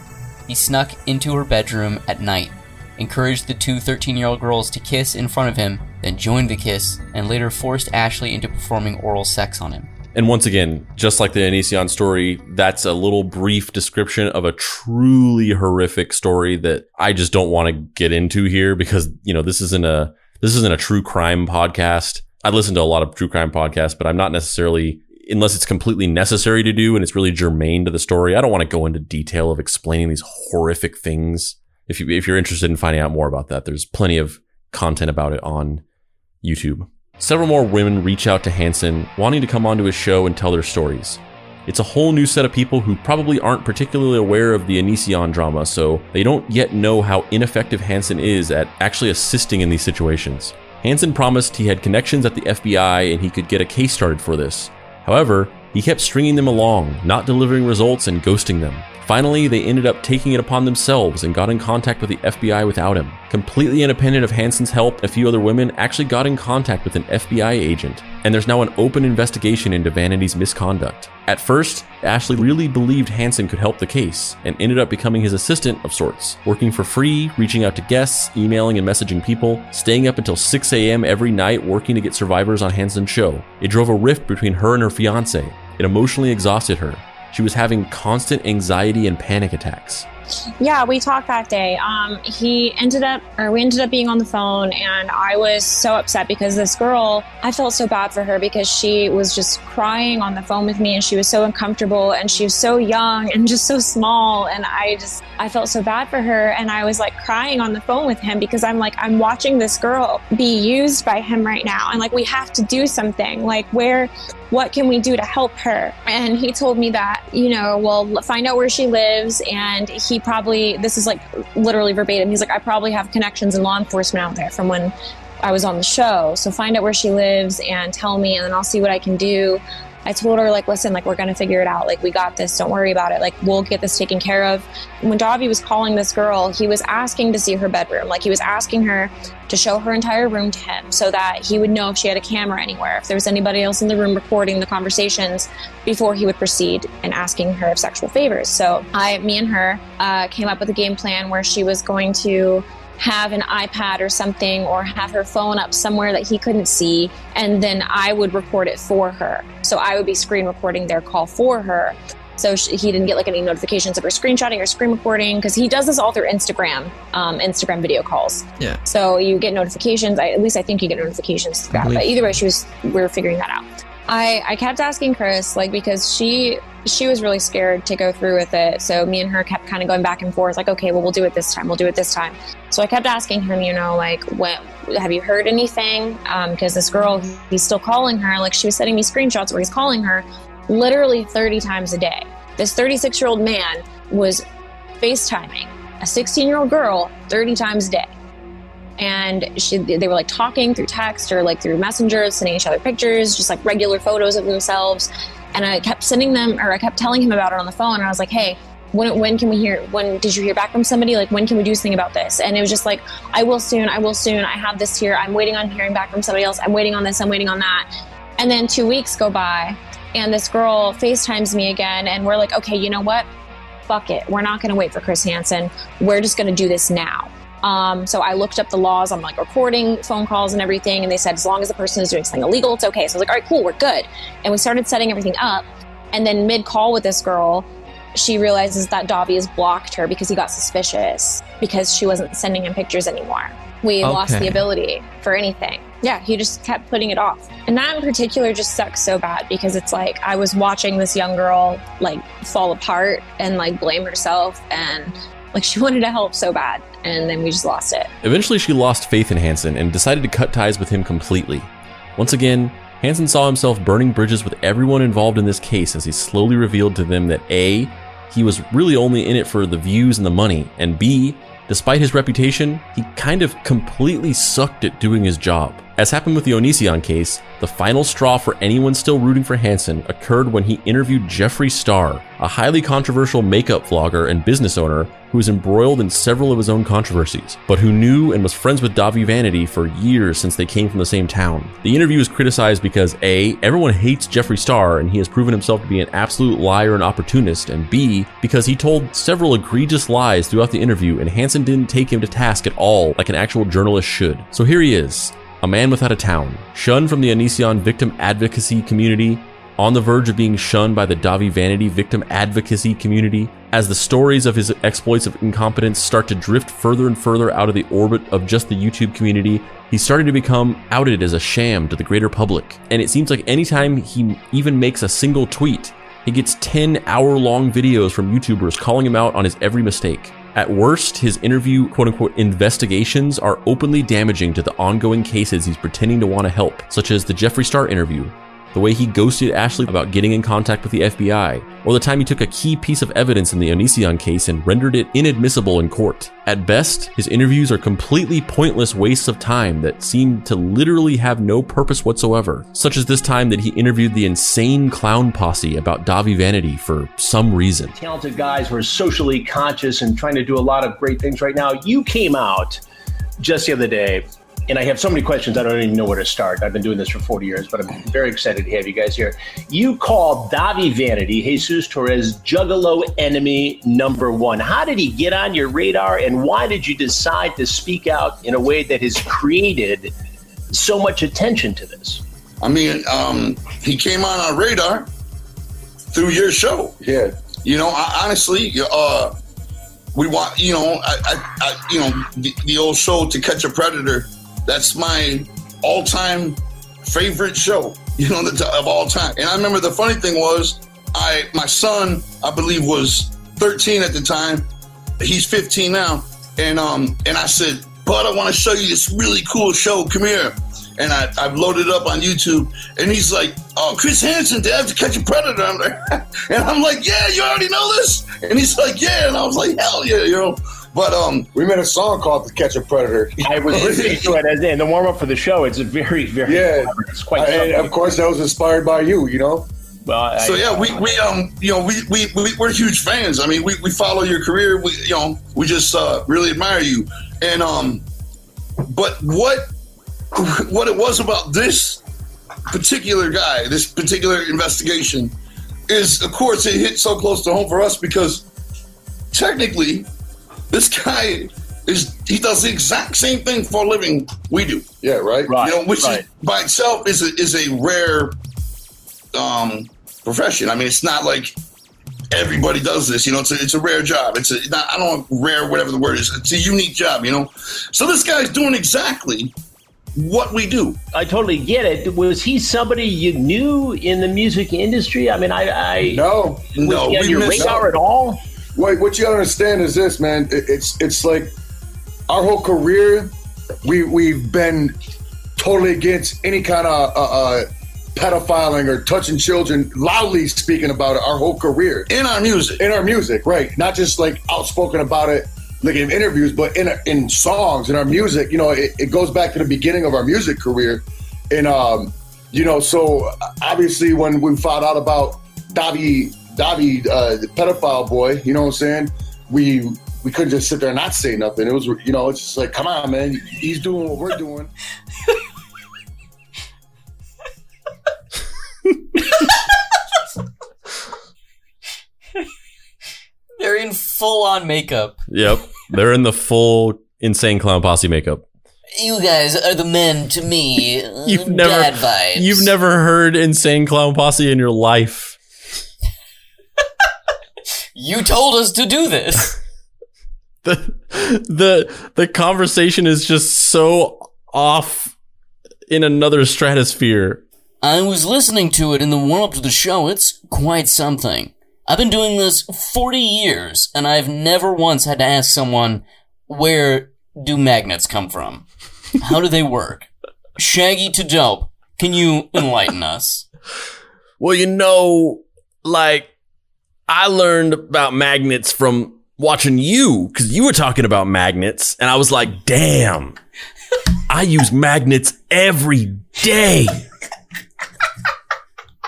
he snuck into her bedroom at night, encouraged the two 13 year old girls to kiss in front of him, then joined the kiss, and later forced Ashley into performing oral sex on him. And once again, just like the Onision story, that's a little brief description of a truly horrific story that I just don't want to get into here because, you know, this isn't a this isn't a true crime podcast. I listen to a lot of true crime podcasts, but I'm not necessarily unless it's completely necessary to do and it's really germane to the story. I don't want to go into detail of explaining these horrific things. If you if you're interested in finding out more about that, there's plenty of content about it on YouTube. Several more women reach out to Hansen, wanting to come onto his show and tell their stories. It's a whole new set of people who probably aren't particularly aware of the Onision drama, so they don't yet know how ineffective Hansen is at actually assisting in these situations. Hansen promised he had connections at the FBI and he could get a case started for this. However, he kept stringing them along, not delivering results and ghosting them. Finally, they ended up taking it upon themselves and got in contact with the FBI without him. Completely independent of Hansen's help, a few other women actually got in contact with an FBI agent, and there's now an open investigation into Vanity's misconduct. At first, Ashley really believed Hansen could help the case and ended up becoming his assistant of sorts, working for free, reaching out to guests, emailing and messaging people, staying up until 6 a.m. every night working to get survivors on Hansen's show. It drove a rift between her and her fiance. It emotionally exhausted her, she was having constant anxiety and panic attacks. Yeah, we talked that day. Um, he ended up, or we ended up being on the phone, and I was so upset because this girl, I felt so bad for her because she was just crying on the phone with me, and she was so uncomfortable, and she was so young and just so small, and I just, I felt so bad for her, and I was like crying on the phone with him because I'm like, I'm watching this girl be used by him right now, and like we have to do something. Like where what can we do to help her? And he told me that, you know, well, find out where she lives. And he probably, this is like literally verbatim, he's like, I probably have connections in law enforcement out there from when I was on the show. So find out where she lives and tell me, and then I'll see what I can do. I told her, like, listen, like, we're going to figure it out. Like, we got this. Don't worry about it. Like, we'll get this taken care of. When Dahvie was calling this girl, he was asking to see her bedroom. Like, he was asking her to show her entire room to him so that he would know if she had a camera anywhere, if there was anybody else in the room recording the conversations before he would proceed and asking her of sexual favors. So, I, me and her, uh, came up with a game plan where she was going to have an iPad or something or have her phone up somewhere that he couldn't see and then I would record it for her. So I would be screen recording their call for her. So she, he didn't get like any notifications of her screenshotting or screen recording because he does this all through Instagram, um, Instagram video calls. Yeah. So you get notifications. I, at least I think you get notifications. That. But either way, she was we were figuring that out. I I kept asking Chris like because she she was really scared to go through with it. So me and her kept kind of going back and forth, like, okay, well, we'll do it this time. We'll do it this time. So I kept asking him, you know, like, when, have you heard anything? Because um, this girl, he's still calling her. Like, she was sending me screenshots where he's calling her. literally 30 times a day. This 36 year old man was FaceTiming a 16 year old girl 30 times a day. And she, they were like talking through text or like through Messenger, sending each other pictures, just like regular photos of themselves. And I kept sending them, or I kept telling him about it on the phone. And I was like, hey, when, when can we hear when did you hear back from somebody like when can we do something about this and it was just like i will soon i will soon i have this here i'm waiting on hearing back from somebody else i'm waiting on this i'm waiting on that and then two weeks go by and this girl facetimes me again and we're like okay you know what fuck it we're not going to wait for chris hansen we're just going to do this now um, so I looked up the laws on like recording phone calls and everything, and they said as long as the person is doing something illegal, it's okay. So I was like, all right, cool, we're good. And we started setting everything up. And then mid call with this girl, she realizes that Dahvie has blocked her because he got suspicious because she wasn't sending him pictures anymore. We lost the ability for anything. Yeah, he just kept putting it off. And that in particular just sucks so bad because it's like I was watching this young girl like fall apart and like blame herself and like she wanted to help so bad and then we just lost it. Eventually, she lost faith in Hansen and decided to cut ties with him completely. Once again, Hansen saw himself burning bridges with everyone involved in this case as he slowly revealed to them that A, he was really only in it for the views and the money, and B, despite his reputation, he kind of completely sucked at doing his job. As happened with the Onision case, the final straw for anyone still rooting for Hansen occurred when he interviewed Jeffree Star, a highly controversial makeup vlogger and business owner who was embroiled in several of his own controversies, but who knew and was friends with Dahvie Vanity for years since they came from the same town. The interview was criticized because A, everyone hates Jeffree Star and he has proven himself to be an absolute liar and opportunist, and B, because he told several egregious lies throughout the interview and Hansen didn't take him to task at all like an actual journalist should. So here he is, a man without a town, shunned from the Onision victim advocacy community, on the verge of being shunned by the Dahvie Vanity victim advocacy community, as the stories of his exploits of incompetence start to drift further and further out of the orbit of just the YouTube community, he's starting to become outed as a sham to the greater public. And it seems like anytime he even makes a single tweet, he gets 10 hour long videos from YouTubers calling him out on his every mistake. At worst, his interview quote unquote investigations are openly damaging to the ongoing cases he's pretending to want to help, such as the Jeffree Star interview, the way he ghosted Ashley about getting in contact with the FBI, or the time he took a key piece of evidence in the Onision case and rendered it inadmissible in court. At best, his interviews are completely pointless wastes of time that seem to literally have no purpose whatsoever, such as this time that he interviewed the insane clown posse about Dahvie Vanity for some reason. talented guys who are socially conscious and trying to do a lot of great things right now. You came out just the other day, and I have so many questions, I don't even know where to start. I've been doing this for 40 years, but I'm very excited to have you guys here. You called Dahvie Vanity, Jesus Torres, Juggalo enemy number one. How did he get on your radar, and why did you decide to speak out in a way that has created so much attention to this? I mean, um, he came on our radar through your show. Yeah. You know, I, honestly, uh, we want, you know, I, I, I you know, the, the old show To Catch a Predator. That's my all-time favorite show, you know, of all time. And I remember the funny thing was, I my son, I believe, was 13 at the time. He's 15 now, and um, and I said, Bud, I want to show you this really cool show. Come here. And I, I've loaded up on YouTube, and he's like, "Oh, Chris Hansen, have to catch a predator." I'm like, and I'm like, "Yeah, you already know this." And he's like, "Yeah," and I was like, "Hell yeah," you know. But um, we made a song called "To Catch a Predator." I was listening to it as in the warm up for the show. It's a very, very Yeah, it's quite. and of course that was inspired by you. You know. Well, I- so yeah, we, we um you know we, we we we're huge fans. I mean, we, we follow your career. We you know we just uh, really admire you. And um, but what what it was about this particular guy, this particular investigation, is of course it hit so close to home for us because technically this guy is he does the exact same thing for a living we do. Yeah, right. You know, which right. is by itself is a, is a rare um, profession. I mean, it's not like everybody does this. You know, it's a, it's a rare job. It's a not, I don't know rare whatever the word is. It's a unique job. You know, so this guy's doing exactly what we do. I totally get it. Was he somebody you knew in the music industry? I mean, I, I No, was he on your radar at all? Wait, what you gotta understand is this, man. It- It's it's like our whole career, we we've been totally against any kind of uh, uh, pedophiling or touching children, loudly speaking about it our whole career. In our music. In our music, right. Not just like outspoken about it like in interviews, but in in songs, in our music, you know, it, it goes back to the beginning of our music career. And um, you know, so obviously when we found out about Dahvie Dahvie, uh, the pedophile boy, you know what I'm saying? We we couldn't just sit there and not say nothing. It was, you know, it's just like, come on, man, he's doing what we're doing. They're in full on makeup. Yep. They're in the full insane clown posse makeup. You guys are the men to me. You've never Bad vibes. You've never heard insane clown posse in your life. You told us to do this. the the the conversation is just so off in another stratosphere. I was listening to it in the warm up to the show. It's quite something. I've been doing this 40 years, and I've never once had to ask someone, where do magnets come from? How do they work? Shaggy 2 Dope. Can you enlighten us? Well, you know, like I learned about magnets from watching you because you were talking about magnets, and I was like, damn, I use magnets every day.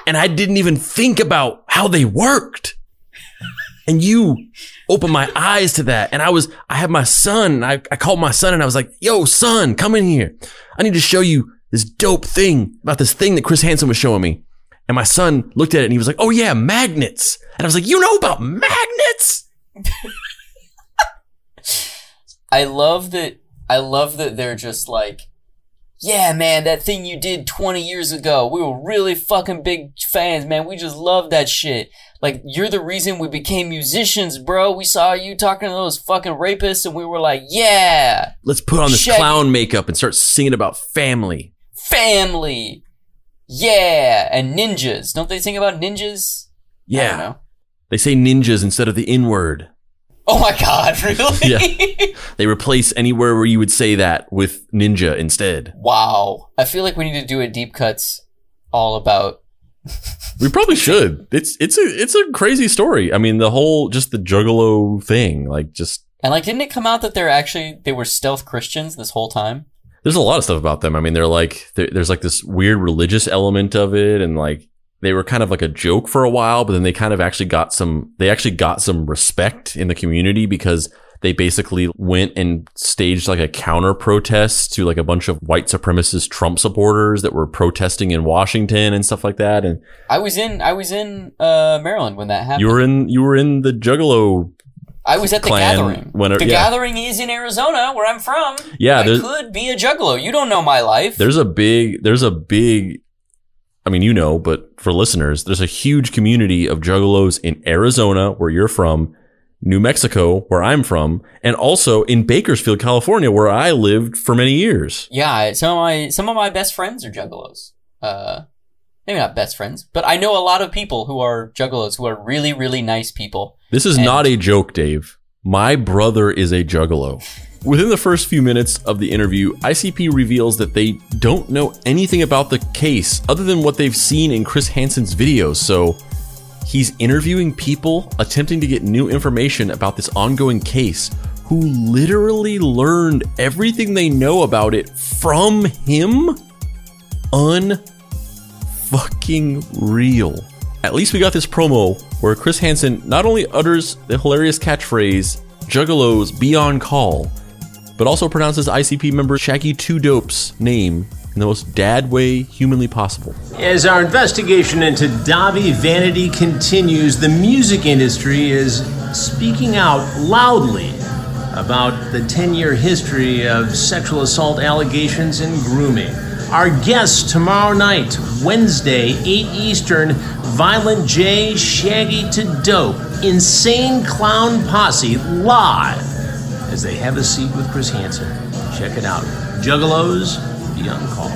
And I didn't even think about how they worked. And you opened my eyes to that. And I was, I had my son, I, I called my son and I was like, yo, son, come in here. I need to show you this dope thing about this thing that Chris Hansen was showing me. And my son looked at it and he was like, oh yeah, magnets. And I was like, you know about magnets? I love that. I love that they're just like, yeah, man, that thing you did 20 years ago. We were really fucking big fans, man. We just love that shit. Like, you're the reason we became musicians, bro. We saw you talking to those fucking rapists and we were like, yeah, Let's put on this Shaggy. clown makeup and start singing about family. family. Yeah. And ninjas. Don't they sing about ninjas? Yeah. They say ninjas instead of the N word. Oh my god, really? Yeah. They replace anywhere where you would say that with ninja instead. Wow. I feel like we need to do a deep cuts all about We probably should. It's it's a it's a crazy story. I mean, the whole just the juggalo thing, like just and like didn't it come out that they're actually they were stealth Christians this whole time? There's a lot of stuff about them. I mean, they're like there- there's like this weird religious element of it, and like they were kind of like a joke for a while, but then they kind of actually got some they actually got some respect in the community because they basically went and staged like a counter protest to like a bunch of white supremacist Trump supporters that were protesting in Washington and stuff like that. And I was in I was in uh Maryland when that happened. you were in you were in the Juggalo I was at the gathering. when the yeah. gathering is in Arizona, where I'm from. Yeah, I could be a juggalo. You don't know my life. There's a big, there's a big, I mean, you know, but for listeners, there's a huge community of juggalos in Arizona, where you're from, New Mexico, where I'm from, and also in Bakersfield, California, where I lived for many years. Yeah, some of my some of my best friends are juggalos. Uh, maybe not best friends, but I know a lot of people who are juggalos who are really really nice people. This is And- not a joke, Dave. My brother is a juggalo. Within the first few minutes of the interview, ICP reveals that they don't know anything about the case other than what they've seen in Chris Hansen's videos. So he's interviewing people attempting to get new information about this ongoing case who literally learned everything they know about it from him. Unfucking real. At least we got this promo where Chris Hansen not only utters the hilarious catchphrase, Juggalos be on call, but also pronounces ICP member Shaggy 2 Dope's name in the most dad way humanly possible. As our investigation into Dahvie Vanity continues, the music industry is speaking out loudly about the 10 year history of sexual assault allegations and grooming. Our guests tomorrow night, Wednesday, 8 Eastern, Violent J, Shaggy 2 Dope, Insane Clown Posse, live as they have a seat with Chris Hansen. Check it out. Juggalos, be on call.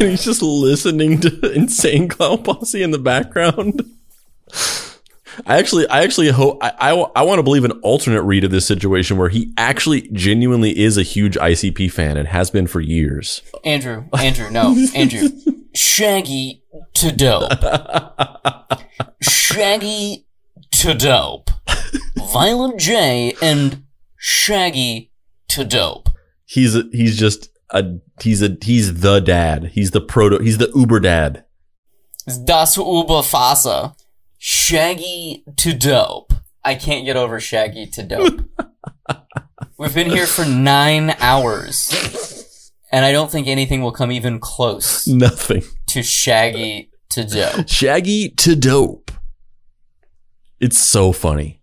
And he's just listening to Insane Clown Posse in the background. I actually, I actually hope, I, I, I want to believe an alternate read of this situation where he actually genuinely is a huge ICP fan and has been for years. Andrew, Andrew, no, Andrew. Shaggy 2 Dope. Shaggy 2 Dope. Violent J and Shaggy 2 Dope. He's a, he's just a he's a he's the dad. He's the proto. He's the Uber dad. Das Uberfasser. Shaggy 2 Dope. I can't get over Shaggy 2 Dope. We've been here for nine hours, and I don't think anything will come even close Nothing. to Shaggy 2 Dope. Shaggy 2 Dope. It's so funny.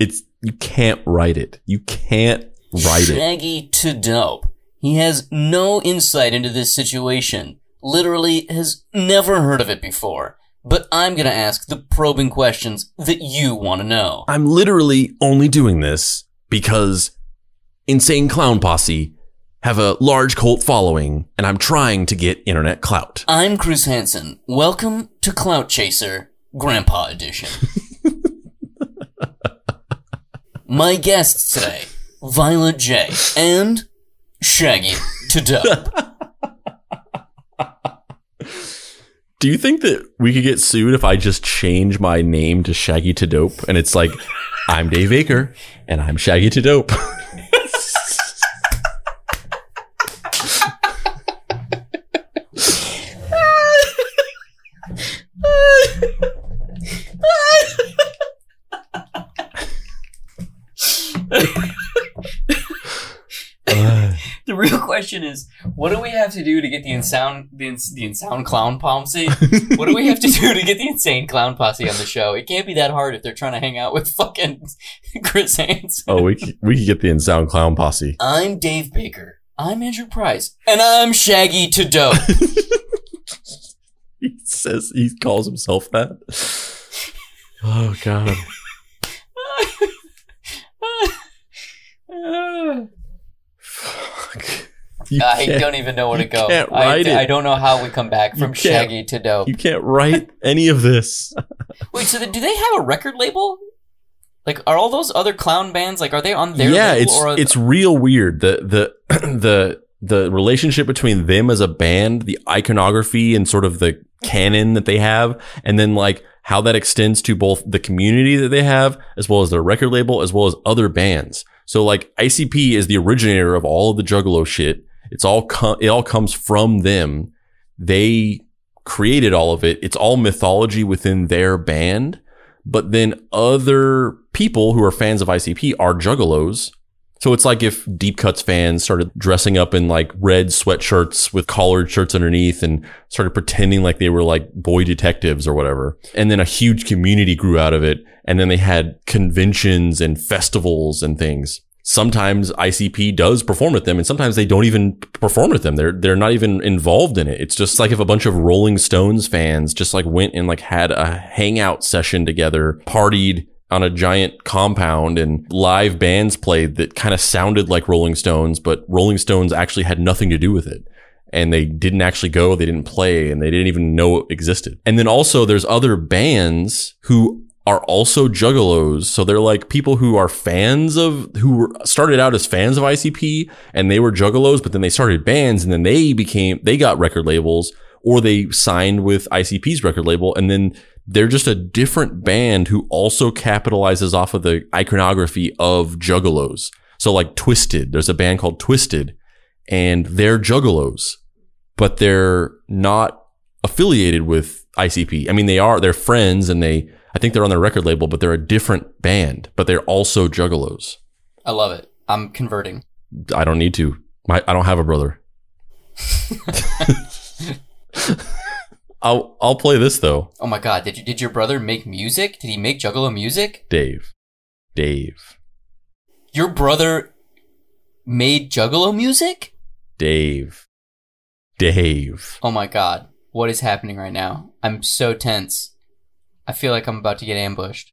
It's you can't write it. You can't write it. Shaggy 2 Dope. He has no insight into this situation. Literally has never heard of it before. But I'm gonna ask the probing questions that you want to know. I'm literally only doing this because Insane Clown Posse have a large cult following and I'm trying to get internet clout. I'm Chris Hansen. Welcome to Clout Chaser, Grandpa Edition. My guests today, Violet J and Shaggy 2 Dope. Do you think that we could get sued if I just change my name to Shaggy 2 Dope and it's like I'm Dave Baker and I'm Shaggy 2 Dope? the real question is, what do we have to do to get the insane the, ins- the insane clown posse? what do we have to do to get the insane clown posse on the show? It can't be that hard if they're trying to hang out with fucking Chris Hansen. oh, we could, we could get the Insound Clown Posse. I'm Dave Baker. I'm Andrew Price, and I'm Shaggy 2 Dope. He says he calls himself that. Oh god. You uh, I don't even know where to go. can't I, it. I don't know how we come back from Shaggy 2 Dope. You can't write any of this. Wait, so do they have a record label? Like, are all those other clown bands like are they on their yeah, label it's are it's real weird. The the the the relationship between them as a band, the iconography and sort of the canon that they have, and then like how that extends to both the community that they have as well as their record label as well as other bands. So like ICP is the originator of all of the Juggalo shit. It's all co- it all comes from them. They created all of it. It's all mythology within their band. But then other people who are fans of ICP are juggalos. So it's like if Deep Cuts fans started dressing up in like red sweatshirts with collared shirts underneath and started pretending like they were like boy detectives or whatever. And then a huge community grew out of it. And then they had conventions and festivals and things. Sometimes ICP does perform with them and sometimes they don't even perform with them. They're, they're not even involved in it. It's just like if a bunch of Rolling Stones fans just like went and like had a hangout session together, partied on a giant compound and live bands played that kind of sounded like Rolling Stones, but Rolling Stones actually had nothing to do with it. And they didn't actually go, they didn't play, and they didn't even know it existed. And then also there's other bands who are also juggalos. So they're like people who are fans of, who were started out as fans of ICP and they were juggalos, but then they started bands and then they became, they got record labels or they signed with ICP's record label and then they're just a different band who also capitalizes off of the iconography of juggalos. So like Twisted, there's a band called Twisted and they're juggalos, but they're not affiliated with ICP. I mean, they are, they're friends and they, I think they're on their record label, but they're a different band, but they're also juggalos. I love it. I'm converting. I don't need to. My, I don't have a brother. I'll, I'll play this though. Oh my god, did you did your brother make music? Did he make Juggalo music? Dave. Dave. Your brother made Juggalo music? Dave. Dave. Oh my god. What is happening right now? I'm so tense. I feel like I'm about to get ambushed.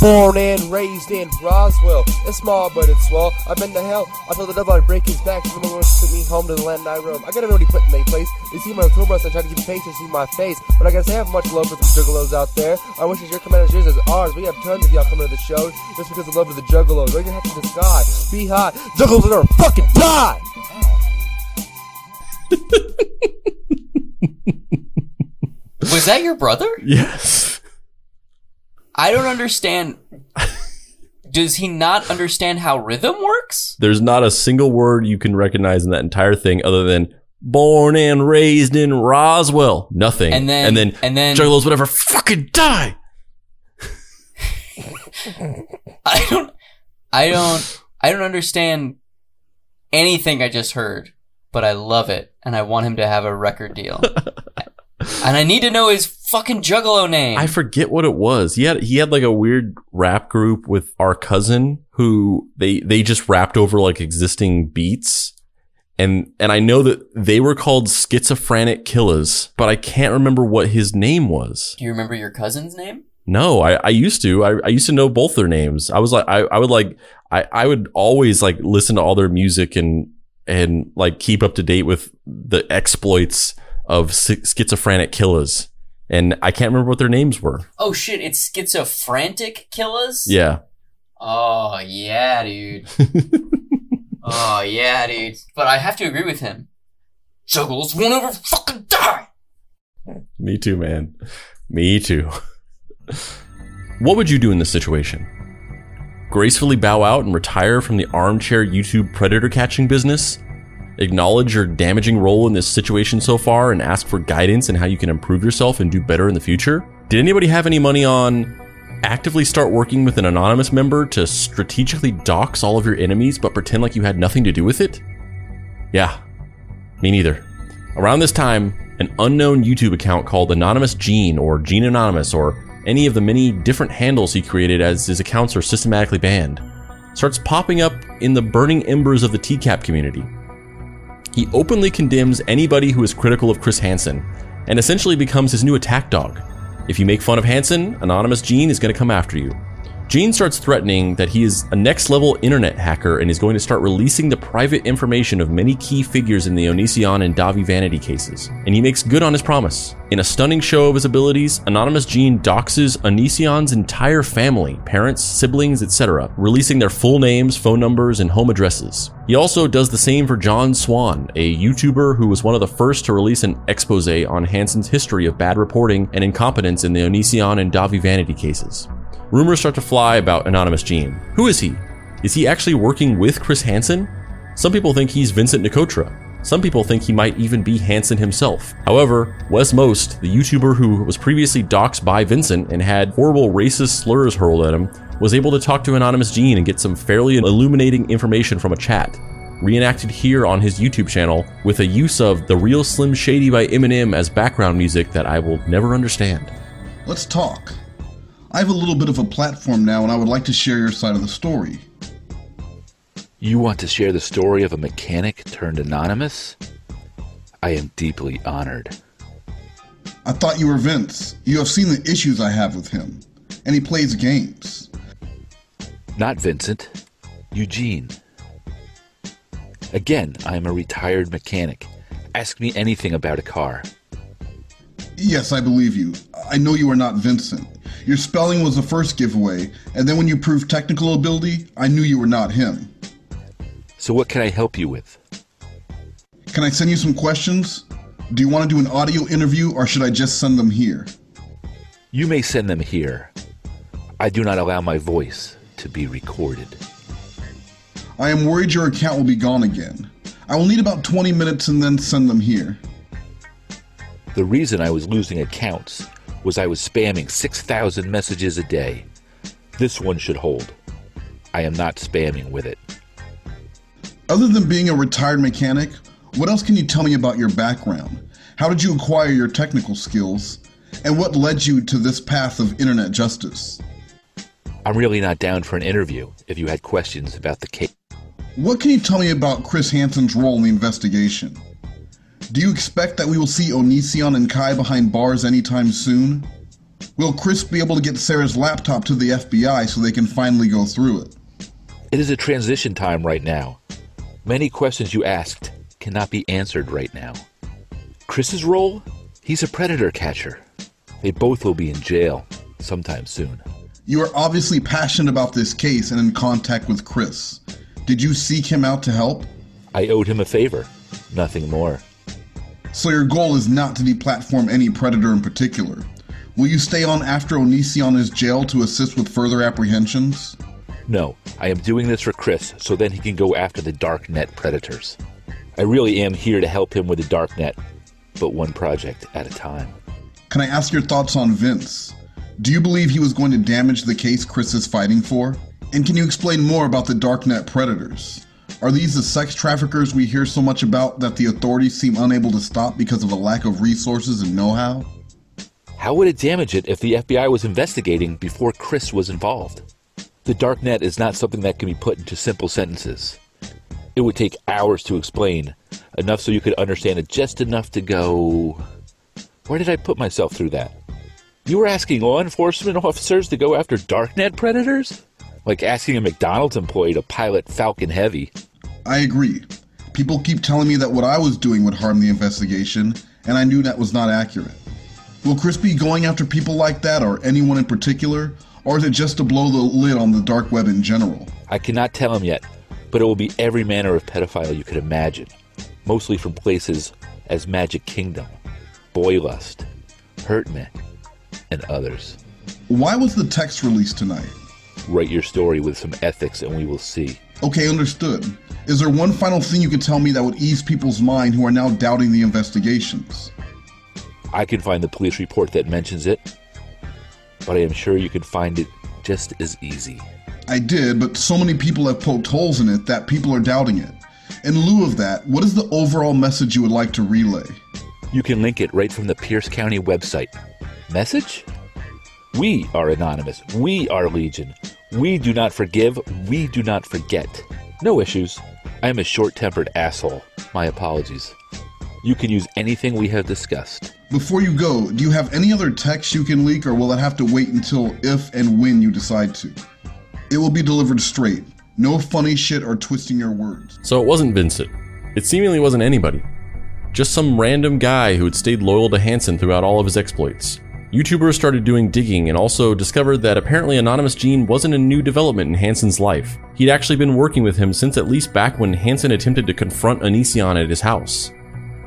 Born and raised in Roswell. It's small, but it's swell. I've been to hell. I told the devil I'd break his back. Even though took me home to the land I roam. I got everybody put in their place. They see my tour bus and try to keep pace and see my face. But I gotta say, I have much love for the juggalos out there. I wish as your command as yours as ours. We have tons of y'all coming to the show just because of love of the juggalos. Raise your hat to the sky. Be high. Juggalos are fucking die! Was that your brother? Yes. I don't understand. Does he not understand how rhythm works? There's not a single word you can recognize in that entire thing other than born and raised in Roswell. Nothing. And then- and then and then- juggalos whatever fucking die. I don't I don't I don't understand anything I just heard, but I love it and I want him to have a record deal. and I need to know his fucking juggalo name. I forget what it was. He had he had like a weird rap group with our cousin who they they just rapped over like existing beats. And and I know that they were called schizophrenic killers, but I can't remember what his name was. Do you remember your cousin's name? No, I, I used to. I, I used to know both their names. I was like, I, I would like, I, I would always like listen to all their music and, and like keep up to date with the exploits of schizophrenic killers. And I can't remember what their names were. Oh shit, it's schizophrenic killers? Yeah. Oh yeah, dude. oh yeah, dude. But I have to agree with him. Juggles won't ever fucking die. Me too, man. Me too. what would you do in this situation? Gracefully bow out and retire from the armchair YouTube predator catching business? Acknowledge your damaging role in this situation so far and ask for guidance and how you can improve yourself and do better in the future? Did anybody have any money on actively start working with an anonymous member to strategically dox all of your enemies but pretend like you had nothing to do with it? Yeah, me neither. Around this time, an unknown YouTube account called Anonymous Gene or Gene Anonymous or any of the many different handles he created as his accounts are systematically banned starts popping up in the burning embers of the TCAP community. He openly condemns anybody who is critical of Chris Hansen and essentially becomes his new attack dog. If you make fun of Hansen, Anonymous Gene is going to come after you. Gene starts threatening that he is a next level internet hacker and is going to start releasing the private information of many key figures in the Onision and Dahvie Vanity cases. And he makes good on his promise. In a stunning show of his abilities, Anonymous Gene doxes Onision's entire family, parents, siblings, etc., releasing their full names, phone numbers, and home addresses. He also does the same for John Swan, a YouTuber who was one of the first to release an expose on Hansen's history of bad reporting and incompetence in the Onision and Dahvie Vanity cases. Rumors start to fly about Anonymous Gene. Who is he? Is he actually working with Chris Hansen? Some people think he's Vincent Nicotra. Some people think he might even be Hansen himself. However, Westmo, the YouTuber who was previously doxxed by Vincent and had horrible racist slurs hurled at him, was able to talk to Anonymous Gene and get some fairly illuminating information from a chat. Reenacted here on his YouTube channel with a use of The Real Slim Shady by Eminem as background music that I will never understand. Let's talk. I have a little bit of a platform now, and I would like to share your side of the story. You want to share the story of a mechanic turned anonymous? I am deeply honored. I thought you were Vince. You have seen the issues I have with him, and he plays games. Not Vincent, Eugene. Again, I am a retired mechanic. Ask me anything about a car. Yes, I believe you. I know you are not Vincent. Your spelling was the first giveaway, and then when you proved technical ability, I knew you were not him. So, what can I help you with? Can I send you some questions? Do you want to do an audio interview, or should I just send them here? You may send them here. I do not allow my voice to be recorded. I am worried your account will be gone again. I will need about 20 minutes and then send them here. The reason I was losing accounts was I was spamming 6,000 messages a day. This one should hold. I am not spamming with it. Other than being a retired mechanic, what else can you tell me about your background? How did you acquire your technical skills? And what led you to this path of internet justice? I'm really not down for an interview if you had questions about the case. What can you tell me about Chris Hansen's role in the investigation? Do you expect that we will see Onision and Kai behind bars anytime soon? Will Chris be able to get Sarah's laptop to the FBI so they can finally go through it? It is a transition time right now. Many questions you asked cannot be answered right now. Chris's role? He's a predator catcher. They both will be in jail sometime soon. You are obviously passionate about this case and in contact with Chris. Did you seek him out to help? I owed him a favor, nothing more. So your goal is not to deplatform any predator in particular. Will you stay on after Onision is jailed to assist with further apprehensions? No, I am doing this for Chris so then he can go after the darknet predators. I really am here to help him with the darknet, but one project at a time. Can I ask your thoughts on Vince? Do you believe he was going to damage the case Chris is fighting for? And can you explain more about the darknet predators? Are these the sex traffickers we hear so much about that the authorities seem unable to stop because of a lack of resources and know how? How would it damage it if the FBI was investigating before Chris was involved? The darknet is not something that can be put into simple sentences. It would take hours to explain, enough so you could understand it just enough to go. Where did I put myself through that? You were asking law enforcement officers to go after darknet predators? Like asking a McDonald's employee to pilot Falcon Heavy. I agree. People keep telling me that what I was doing would harm the investigation, and I knew that was not accurate. Will Chris be going after people like that or anyone in particular, or is it just to blow the lid on the dark web in general? I cannot tell him yet, but it will be every manner of pedophile you could imagine, mostly from places as Magic Kingdom, Boylust, Hurtman, and others. Why was the text released tonight? Write your story with some ethics and we will see. Okay, understood. Is there one final thing you could tell me that would ease people's mind who are now doubting the investigations? I can find the police report that mentions it, but I am sure you can find it just as easy. I did, but so many people have poked holes in it that people are doubting it. In lieu of that, what is the overall message you would like to relay? You can link it right from the Pierce County website. Message? We are anonymous. We are legion. We do not forgive. We do not forget. No issues. I am a short tempered asshole. My apologies. You can use anything we have discussed. Before you go, do you have any other text you can leak, or will it have to wait until if and when you decide to? It will be delivered straight. No funny shit or twisting your words. So it wasn't Vincent. It seemingly wasn't anybody. Just some random guy who had stayed loyal to Hansen throughout all of his exploits. YouTubers started doing digging and also discovered that apparently Anonymous Gene wasn't a new development in Hansen's life. He'd actually been working with him since at least back when Hansen attempted to confront Onision at his house.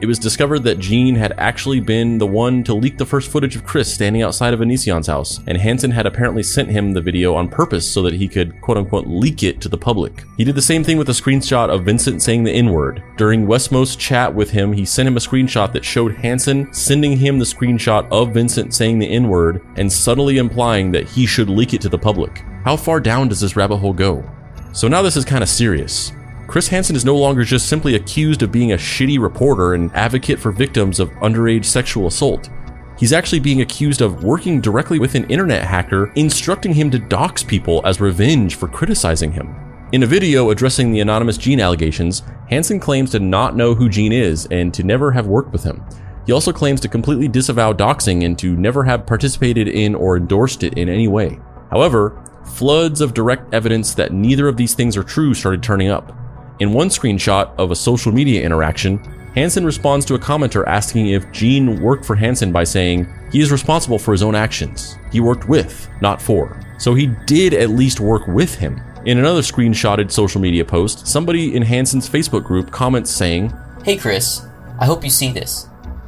It was discovered that Gene had actually been the one to leak the first footage of Chris standing outside of Onision's house, and Hansen had apparently sent him the video on purpose so that he could quote unquote leak it to the public. He did the same thing with a screenshot of Vincent saying the N word. During Westmo's chat with him, he sent him a screenshot that showed Hansen sending him the screenshot of Vincent saying the N word and subtly implying that he should leak it to the public. How far down does this rabbit hole go? So now this is kind of serious. Chris Hansen is no longer just simply accused of being a shitty reporter and advocate for victims of underage sexual assault. He's actually being accused of working directly with an internet hacker, instructing him to dox people as revenge for criticizing him. In a video addressing the anonymous Gene allegations, Hansen claims to not know who Gene is and to never have worked with him. He also claims to completely disavow doxing and to never have participated in or endorsed it in any way. However, floods of direct evidence that neither of these things are true started turning up. In one screenshot of a social media interaction, Hansen responds to a commenter asking if Gene worked for Hansen by saying, he is responsible for his own actions. He worked with, not for. So he did at least work with him. In another screenshotted social media post, somebody in Hansen's Facebook group comments saying, Hey Chris, I hope you see this.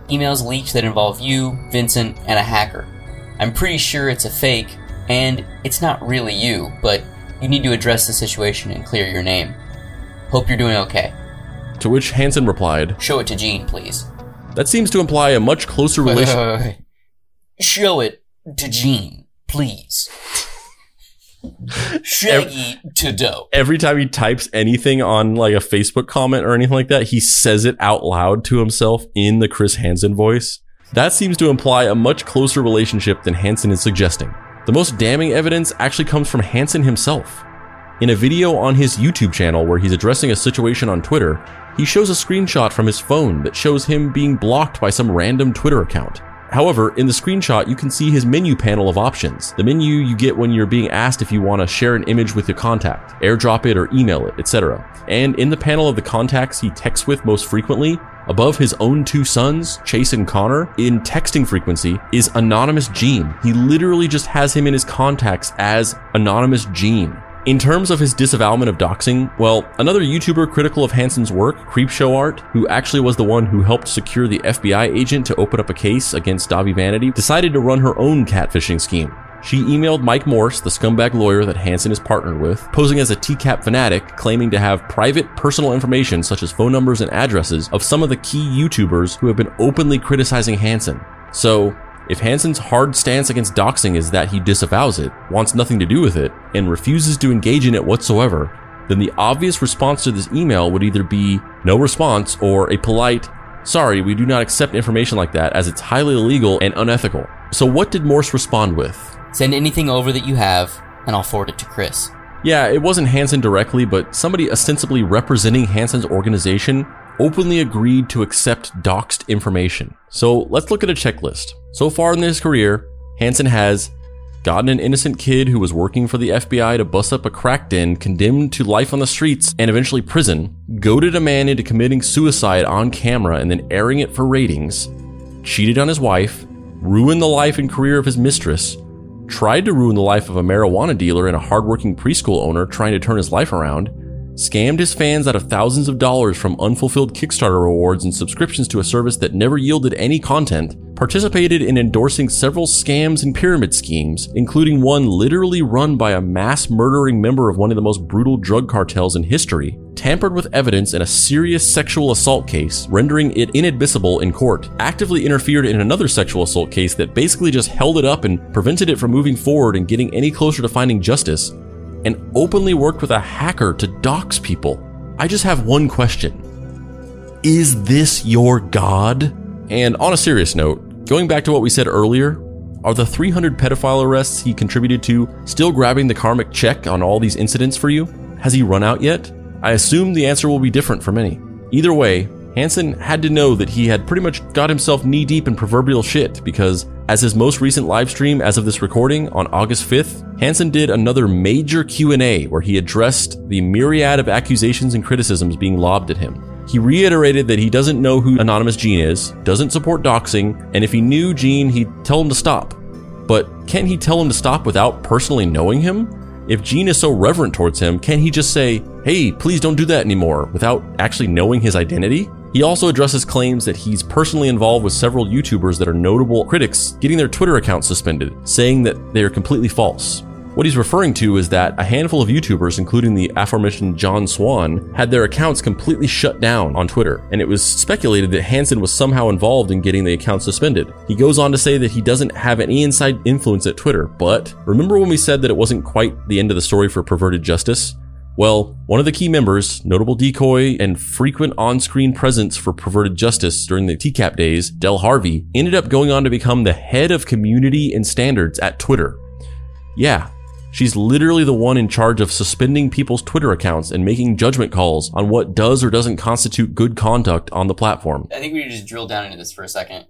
Emails leaked that involve you, Vincent, and a hacker. I'm pretty sure it's a fake, and it's not really you, but you need to address the situation and clear your name. Hope you're doing okay. To which Hansen replied, Show it to Gene, please. That seems to imply a much closer Wait, wait, wait, wait. Show it to Gene, please. Shaggy 2 Dope. Every time he types anything on like a Facebook comment or anything like that, he says it out loud to himself in the Chris Hansen voice. That seems to imply a much closer relationship than Hansen is suggesting. The most damning evidence actually comes from Hansen himself. In a video on his YouTube channel where he's addressing a situation on Twitter, he shows a screenshot from his phone that shows him being blocked by some random Twitter account. However, in the screenshot, you can see his menu panel of options. The menu you get when you're being asked if you want to share an image with your contact, airdrop it or email it, etc. And in the panel of the contacts he texts with most frequently, above his own two sons, Chase and Connor, in texting frequency, is Anonymous Gene. He literally just has him in his contacts as Anonymous Gene. In terms of his disavowalment of doxing, well, another YouTuber critical of Hansen's work, Creepshow Art, who actually was the one who helped secure the FBI agent to open up a case against Dahvie Vanity, decided to run her own catfishing scheme. She emailed Mike Morse, the scumbag lawyer that Hansen is partnered with, posing as a TCAP fanatic, claiming to have private personal information such as phone numbers and addresses of some of the key YouTubers who have been openly criticizing Hansen. So, if Hansen's hard stance against doxing is that he disavows it, wants nothing to do with it, and refuses to engage in it whatsoever, then the obvious response to this email would either be no response or a polite, sorry, we do not accept information like that as it's highly illegal and unethical. So what did Morse respond with? Send anything over that you have, and I'll forward it to Chris. Yeah, it wasn't Hansen directly, but somebody ostensibly representing Hansen's organization openly agreed to accept doxed information. So let's look at a checklist. So far in his career, Hansen has gotten an innocent kid who was working for the FBI to bust up a crack den, condemned to life on the streets and eventually prison, goaded a man into committing suicide on camera and then airing it for ratings, cheated on his wife, ruined the life and career of his mistress, tried to ruin the life of a marijuana dealer and a hardworking preschool owner trying to turn his life around, scammed his fans out of thousands of dollars from unfulfilled Kickstarter rewards and subscriptions to a service that never yielded any content, participated in endorsing several scams and pyramid schemes, including one literally run by a mass murdering member of one of the most brutal drug cartels in history, tampered with evidence in a serious sexual assault case, rendering it inadmissible in court, actively interfered in another sexual assault case that basically just held it up and prevented it from moving forward and getting any closer to finding justice, and openly worked with a hacker to dox people. I just have one question. Is this your god? And on a serious note, going back to what we said earlier, are the 300 pedophile arrests he contributed to still grabbing the karmic check on all these incidents for you? Has he run out yet? I assume the answer will be different for many. Either way, Hansen had to know that he had pretty much got himself knee deep in proverbial shit because, as his most recent live stream as of this recording on August 5th, Hansen did another major Q&A where he addressed the myriad of accusations and criticisms being lobbed at him. He reiterated that he doesn't know who Anonymous Gene is, doesn't support doxing, and if he knew Gene, he'd tell him to stop. But can he tell him to stop without personally knowing him? If Gene is so reverent towards him, can he just say, hey, please don't do that anymore, without actually knowing his identity? He also addresses claims that he's personally involved with several YouTubers that are notable critics getting their Twitter accounts suspended, saying that they are completely false. What he's referring to is that a handful of YouTubers, including the aforementioned John Swan, had their accounts completely shut down on Twitter, and it was speculated that Hansen was somehow involved in getting the account suspended. He goes on to say that he doesn't have any inside influence at Twitter, but remember when we said that it wasn't quite the end of the story for Perverted Justice? Well, one of the key members, notable decoy and frequent on-screen presence for Perverted Justice during the TCAP days, Del Harvey, ended up going on to become the head of community and standards at Twitter. Yeah, she's literally the one in charge of suspending people's Twitter accounts and making judgment calls on what does or doesn't constitute good conduct on the platform. I think we need to just drill down into this for a second.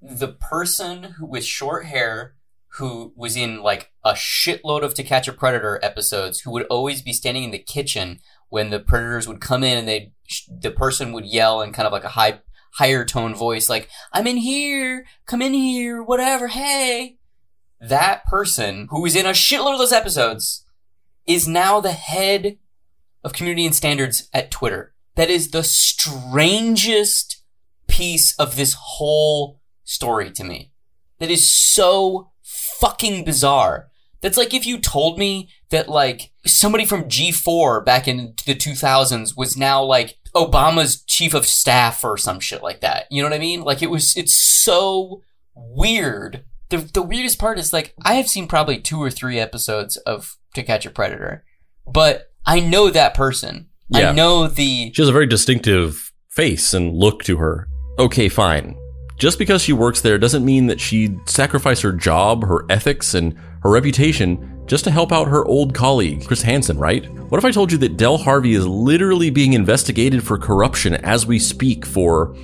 The person with short hair who was in like a shitload of To Catch a Predator episodes, who would always be standing in the kitchen when the predators would come in and they the person would yell in kind of like a high higher tone voice like I'm in here, come in here, whatever, hey. That person who was in a shitload of those episodes is now the head of community and standards at Twitter. That is the strangest piece of this whole story to me. That is so fucking bizarre. That's like if you told me that like somebody from G4 back in the 2000s was now like Obama's chief of staff or some shit like that. You know what I mean? Like it was, it's so weird. The, the weirdest part is like, I have seen probably two or three episodes of To Catch a Predator, but I know that person. Yeah. I know the, She has a very distinctive face and look to her. Okay, fine. Just because she works there doesn't mean that she'd sacrifice her job, her ethics, and her reputation just to help out her old colleague, Chris Hansen, right? What if I told you that Del Harvey is literally being investigated for corruption as we speak for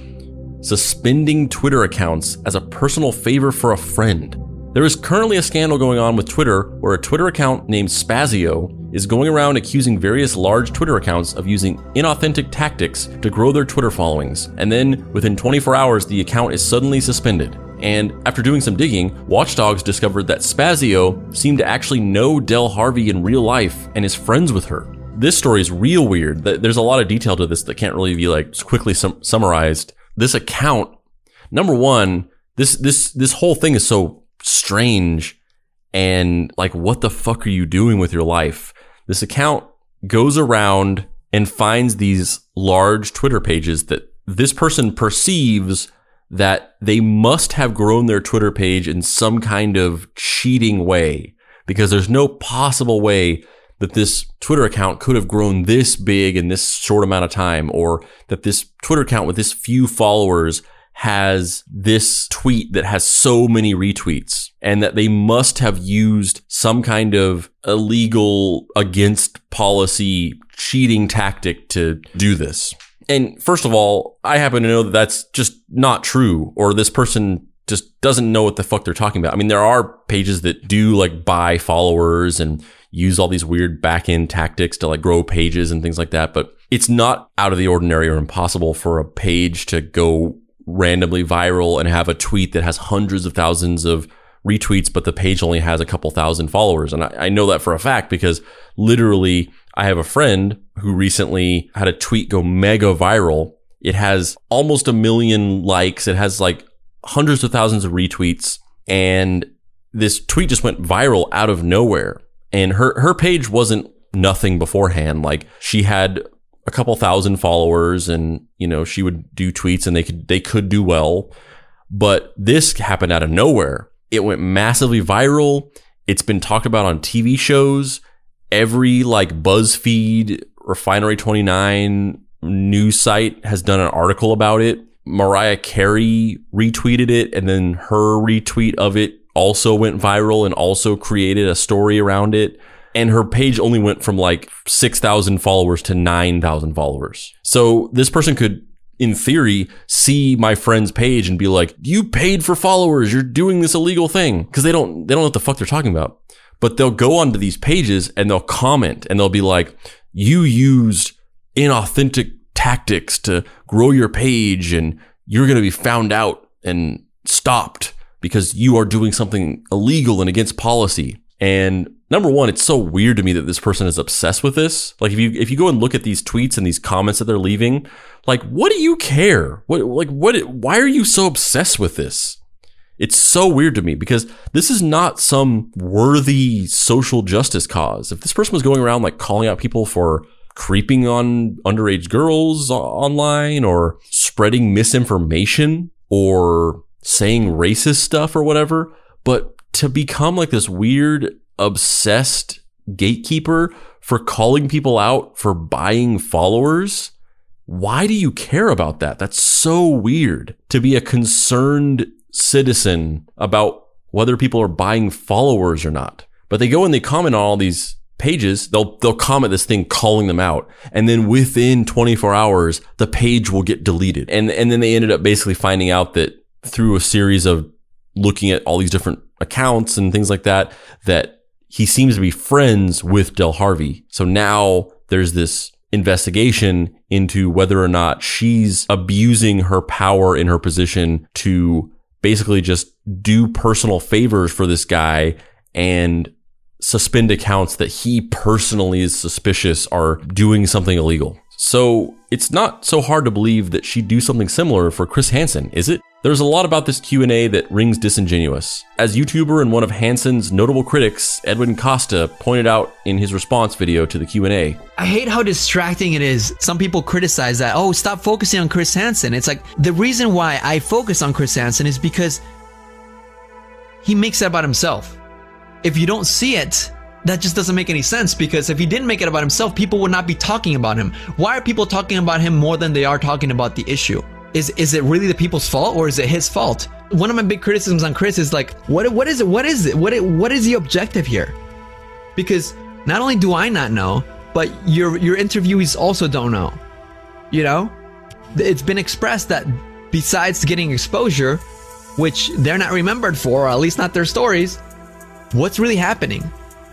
suspending Twitter accounts as a personal favor for a friend. There is currently a scandal going on with Twitter where a Twitter account named Spazio is going around accusing various large Twitter accounts of using inauthentic tactics to grow their Twitter followings. And then, within 24 hours, the account is suddenly suspended. And after doing some digging, Watchdogs discovered that Spazio seemed to actually know Del Harvey in real life and is friends with her. This story is real weird. There's a lot of detail to this that can't really be like quickly sum- summarized. This account, number one, this this this whole thing is so strange and like what the fuck are you doing with your life? This account goes around and finds these large Twitter pages that this person perceives that they must have grown their Twitter page in some kind of cheating way because there's no possible way that this Twitter account could have grown this big in this short amount of time or that this Twitter account with this few followers has this tweet that has so many retweets and that they must have used some kind of illegal against policy cheating tactic to do this. And first of all, I happen to know that that's just not true or this person just doesn't know what the fuck they're talking about. I mean, there are pages that do like buy followers and use all these weird back end tactics to like grow pages and things like that, but it's not out of the ordinary or impossible for a page to go randomly viral and have a tweet that has hundreds of thousands of retweets, but the page only has a couple thousand followers. And I, I, know that for a fact because literally I have a friend who recently had a tweet go mega viral. It has almost a million likes. It has like hundreds of thousands of retweets. And this tweet just went viral out of nowhere. And her, her page wasn't nothing beforehand. Like she had a couple thousand followers and you know she would do tweets and they could they could do well. But this happened out of nowhere. It went massively viral. It's been talked about on TV shows. Every like BuzzFeed refinery 29 news site has done an article about it. Mariah Carey retweeted it and then her retweet of it also went viral and also created a story around it and her page only went from like 6,000 followers to 9,000 followers. So this person could in theory see my friend's page and be like, "You paid for followers. You're doing this illegal thing." Cuz they don't they don't know what the fuck they're talking about. But they'll go onto these pages and they'll comment and they'll be like, "You used inauthentic tactics to grow your page and you're going to be found out and stopped because you are doing something illegal and against policy." And number one, it's so weird to me that this person is obsessed with this. Like if you if you go and look at these tweets and these comments that they're leaving, like what do you care? What like what why are you so obsessed with this? It's so weird to me because this is not some worthy social justice cause. If this person was going around like calling out people for creeping on underage girls online or spreading misinformation or saying racist stuff or whatever, but to become like this weird obsessed gatekeeper for calling people out for buying followers. Why do you care about that? That's so weird to be a concerned citizen about whether people are buying followers or not. But they go and they comment on all these pages. They'll they'll comment this thing calling them out, and then within 24 hours, the page will get deleted. And and then they ended up basically finding out that through a series of looking at all these different accounts and things like that, that he seems to be friends with Del Harvey. So now there's this investigation into whether or not she's abusing her power in her position to basically just do personal favors for this guy and suspend accounts that he personally is suspicious are doing something illegal. So it's not so hard to believe that she'd do something similar for Chris Hansen, is it? There's a lot about this Q&A that rings disingenuous. As YouTuber and one of Hansen's notable critics, Edwin Costa, pointed out in his response video to the Q&A. I hate how distracting it is. Some people criticize that, oh, stop focusing on Chris Hansen. It's like, the reason why I focus on Chris Hansen is because he makes that about himself. If you don't see it, that just doesn't make any sense because if he didn't make it about himself, people would not be talking about him. Why are people talking about him more than they are talking about the issue? Is is it really the people's fault or is it his fault? One of my big criticisms on Chris is like, what what is it? What is it? What what is the objective here? Because not only do I not know, but your your interviewees also don't know. You know, it's been expressed that besides getting exposure, which they're not remembered for, or at least not their stories, what's really happening?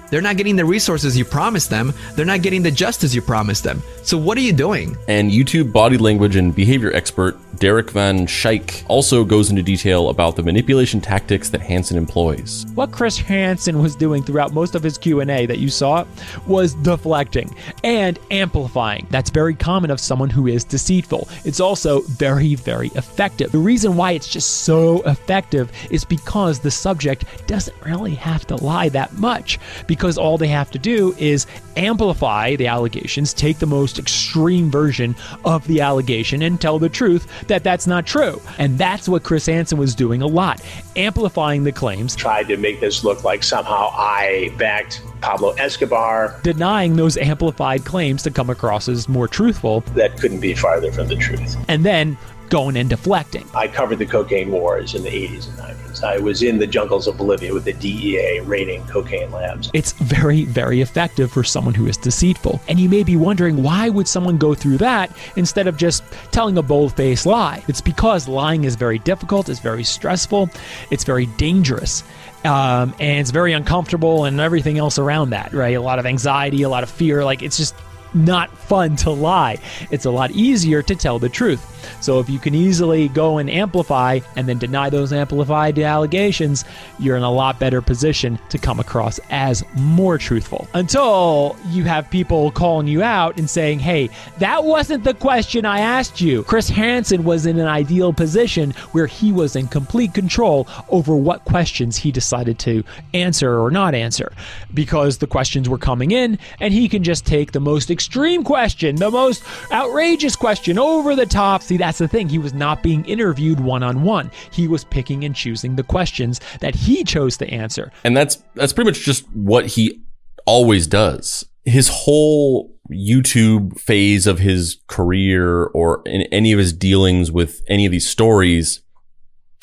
They're not getting the resources you promised them. They're not getting the justice you promised them. So what are you doing? And YouTube body language and behavior expert Derek Van Schaik also goes into detail about the manipulation tactics that Hansen employs. What Chris Hansen was doing throughout most of his Q&A that you saw was deflecting and amplifying. That's very common of someone who is deceitful. It's also very very effective. The reason why it's just so effective is because the subject doesn't really have to lie that much because all they have to do is amplify the allegations, take the most extreme version of the allegation and tell the truth that that's not true. And that's what Chris Hansen was doing a lot, amplifying the claims, tried to make this look like somehow I backed Pablo Escobar. denying those amplified claims to come across as more truthful, That couldn't be farther from the truth. and then going and deflecting. I covered the cocaine wars in the 80s and 90s. I was in the jungles of Bolivia with the DEA raiding cocaine labs. It's very, very effective for someone who is deceitful. And you may be wondering why would someone go through that instead of just telling a bold-faced lie? It's because lying is very difficult, it's very stressful, it's very dangerous. Um, and it's very uncomfortable and everything else around that, right? A lot of anxiety, a lot of fear. Like it's just not fun to lie. It's a lot easier to tell the truth. So if you can easily go and amplify and then deny those amplified allegations, you're in a lot better position to come across as more truthful. Until you have people calling you out and saying, "Hey, that wasn't the question I asked you." Chris Hansen was in an ideal position where he was in complete control over what questions he decided to answer or not answer because the questions were coming in and he can just take the most extreme question, the most outrageous question over the top. See, that's the thing. He was not being interviewed one on one. He was picking and choosing the questions that he chose to answer. And that's that's pretty much just what he always does. His whole YouTube phase of his career or in any of his dealings with any of these stories,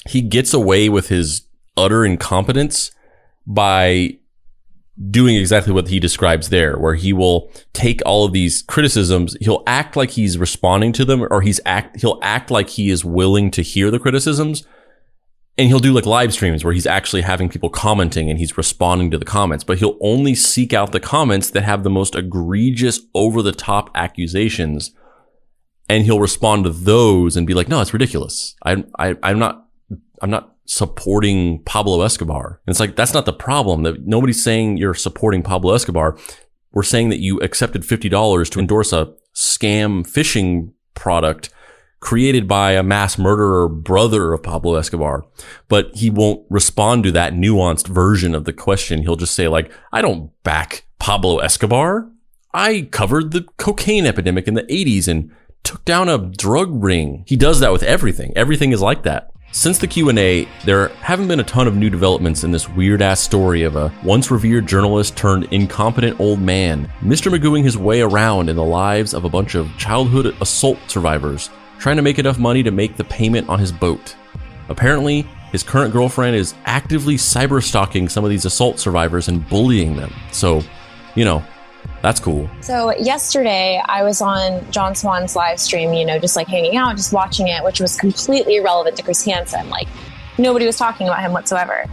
he gets away with his utter incompetence by doing exactly what he describes there, where he will take all of these criticisms, he'll act like he's responding to them, or he's act he'll act like he is willing to hear the criticisms, and he'll do like live streams where he's actually having people commenting and he's responding to the comments, but he'll only seek out the comments that have the most egregious, over the top accusations, and he'll respond to those and be like, "No, it's ridiculous. I, I, I'm not, I'm not." Supporting Pablo Escobar. And it's like that's not the problem. That nobody's saying you're supporting Pablo Escobar. We're saying that you accepted $50 to endorse a scam phishing product created by a mass murderer brother of Pablo Escobar. But he won't respond to that nuanced version of the question. He'll just say like, I don't back Pablo Escobar. I covered the cocaine epidemic in the 80s and took down a drug ring. He does that with everything. Everything is like that. Since the Q&A, there haven't been a ton of new developments in this weird-ass story of a once revered journalist turned incompetent old man, Mr. Magooing his way around in the lives of a bunch of childhood assault survivors, trying to make enough money to make the payment on his boat. Apparently, his current girlfriend is actively cyber stalking some of these assault survivors and bullying them. So, you know, that's cool. So yesterday I was on John Swan's live stream, you know, just like hanging out, just watching it, which was completely irrelevant to Chris Hansen. Like nobody was talking about him whatsoever.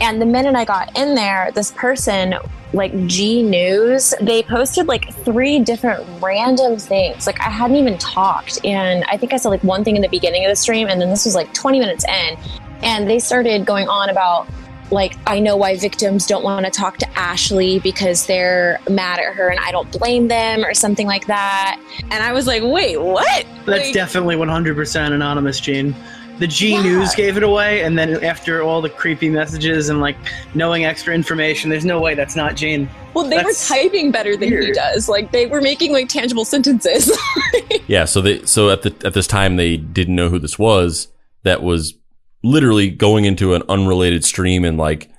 And the minute I got in there, this person, like G News, they posted like three different random things. Like I hadn't even talked. And I think I said like one thing in the beginning of the stream, and then this was like 20 minutes in. And they started going on about like I know why victims don't want to talk to Ashley because they're mad at her and I don't blame them or something like that. And I was like, wait, what? That's Like, definitely 100% anonymous, Gene. The G News gave it away, and then after all the creepy messages and like knowing extra information, there's no way that's not Gene. well, they That's were typing better than he does. Like they were making like tangible sentences. Yeah, so they so at the at this time they didn't know who this was. That was literally going into an unrelated stream and like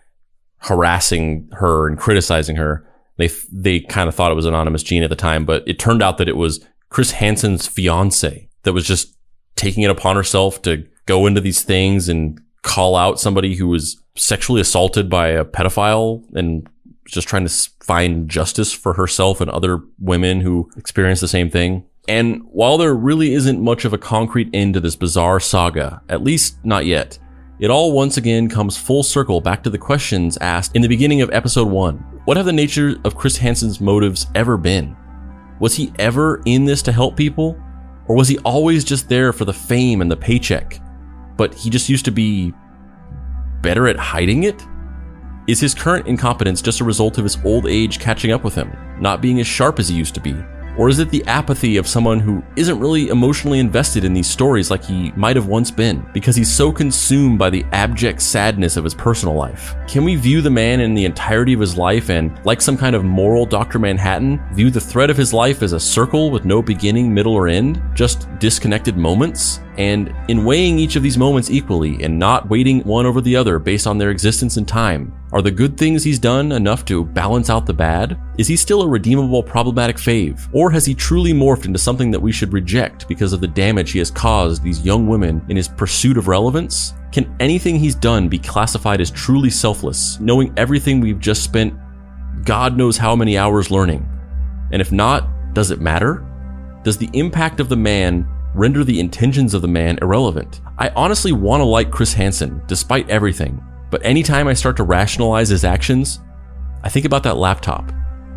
harassing her and criticizing her. They they kind of thought it was anonymous Gene at the time, but it turned out that it was Chris Hansen's fiance that was just taking it upon herself to go into these things and call out somebody who was sexually assaulted by a pedophile and just trying to find justice for herself and other women who experienced the same thing. And while there really isn't much of a concrete end to this bizarre saga, at least not yet, it all once again comes full circle back to the questions asked in the beginning of episode 1. What have the nature of Chris Hansen's motives ever been? Was he ever in this to help people? Or was he always just there for the fame and the paycheck? But he just used to be better at hiding it? Is his current incompetence just a result of his old age catching up with him, not being as sharp as he used to be? Or is it the apathy of someone who isn't really emotionally invested in these stories like he might have once been because he's so consumed by the abject sadness of his personal life? Can we view the man in the entirety of his life and, like some kind of moral Dr. Manhattan, view the thread of his life as a circle with no beginning, middle, or end? Just disconnected moments? And in weighing each of these moments equally and not weighting one over the other based on their existence in time, are the good things he's done enough to balance out the bad? Is he still a redeemable problematic fave? Or has he truly morphed into something that we should reject because of the damage he has caused these young women in his pursuit of relevance? Can anything he's done be classified as truly selfless, knowing everything we've just spent God knows how many hours learning? And if not, does it matter? Does the impact of the man render the intentions of the man irrelevant? I honestly want to like Chris Hansen, despite everything, but anytime I start to rationalize his actions, I think about that laptop,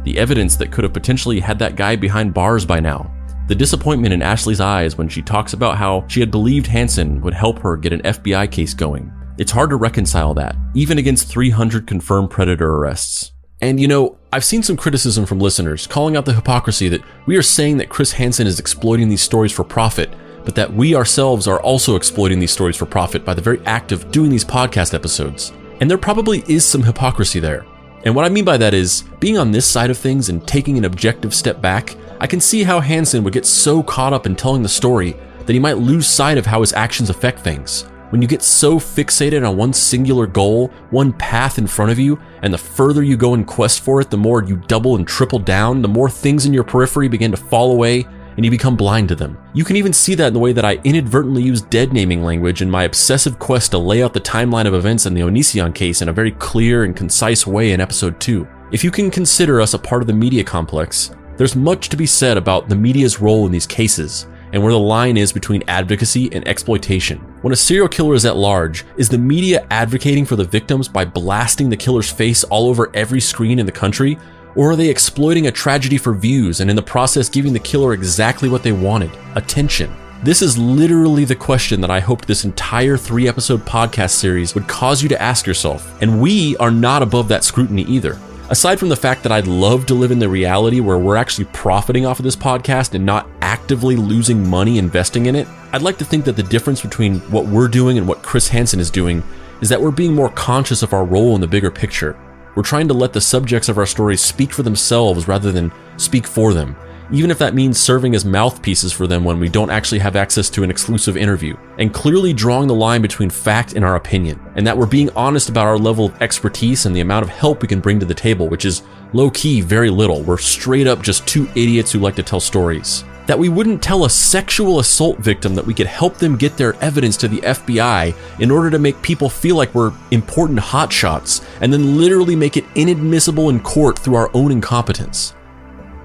the evidence that could have potentially had that guy behind bars by now, the disappointment in Ashley's eyes when she talks about how she had believed Hansen would help her get an FBI case going. It's hard to reconcile that, even against 300 confirmed predator arrests. And you know, I've seen some criticism from listeners calling out the hypocrisy that we are saying that Chris Hansen is exploiting these stories for profit but that we ourselves are also exploiting these stories for profit by the very act of doing these podcast episodes. And there probably is some hypocrisy there. And what I mean by that is, being on this side of things and taking an objective step back, I can see how Hansen would get so caught up in telling the story that he might lose sight of how his actions affect things. When you get so fixated on one singular goal, one path in front of you, and the further you go in quest for it, the more you double and triple down, the more things in your periphery begin to fall away, and you become blind to them. You can even see that in the way that I inadvertently use dead naming language in my obsessive quest to lay out the timeline of events in the Onision case in a very clear and concise way in episode 2. If you can consider us a part of the media complex, there's much to be said about the media's role in these cases and where the line is between advocacy and exploitation. When a serial killer is at large, is the media advocating for the victims by blasting the killer's face all over every screen in the country? Or are they exploiting a tragedy for views and in the process giving the killer exactly what they wanted attention? This is literally the question that I hoped this entire three episode podcast series would cause you to ask yourself. And we are not above that scrutiny either. Aside from the fact that I'd love to live in the reality where we're actually profiting off of this podcast and not actively losing money investing in it, I'd like to think that the difference between what we're doing and what Chris Hansen is doing is that we're being more conscious of our role in the bigger picture. We're trying to let the subjects of our stories speak for themselves rather than speak for them, even if that means serving as mouthpieces for them when we don't actually have access to an exclusive interview, and clearly drawing the line between fact and our opinion, and that we're being honest about our level of expertise and the amount of help we can bring to the table, which is low key very little. We're straight up just two idiots who like to tell stories that we wouldn't tell a sexual assault victim that we could help them get their evidence to the FBI in order to make people feel like we're important hotshots and then literally make it inadmissible in court through our own incompetence.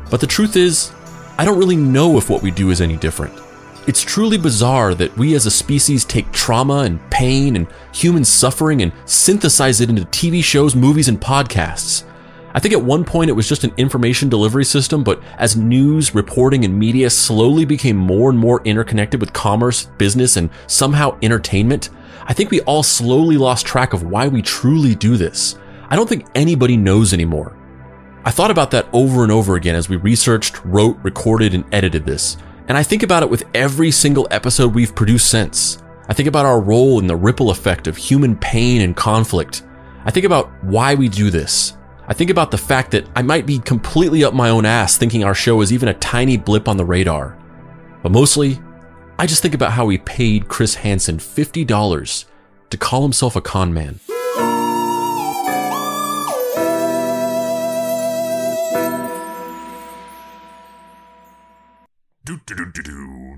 But the truth is, I don't really know if what we do is any different. It's truly bizarre that we as a species take trauma and pain and human suffering and synthesize it into TV shows, movies, and podcasts. I think at one point it was just an information delivery system, but as news, reporting, and media slowly became more and more interconnected with commerce, business, and somehow entertainment, I think we all slowly lost track of why we truly do this. I don't think anybody knows anymore. I thought about that over and over again as we researched, wrote, recorded, and edited this. And I think about it with every single episode we've produced since. I think about our role in the ripple effect of human pain and conflict. I think about why we do this. I think about the fact that I might be completely up my own ass thinking our show is even a tiny blip on the radar. But mostly, I just think about how we paid Chris Hansen $50 to call himself a con man.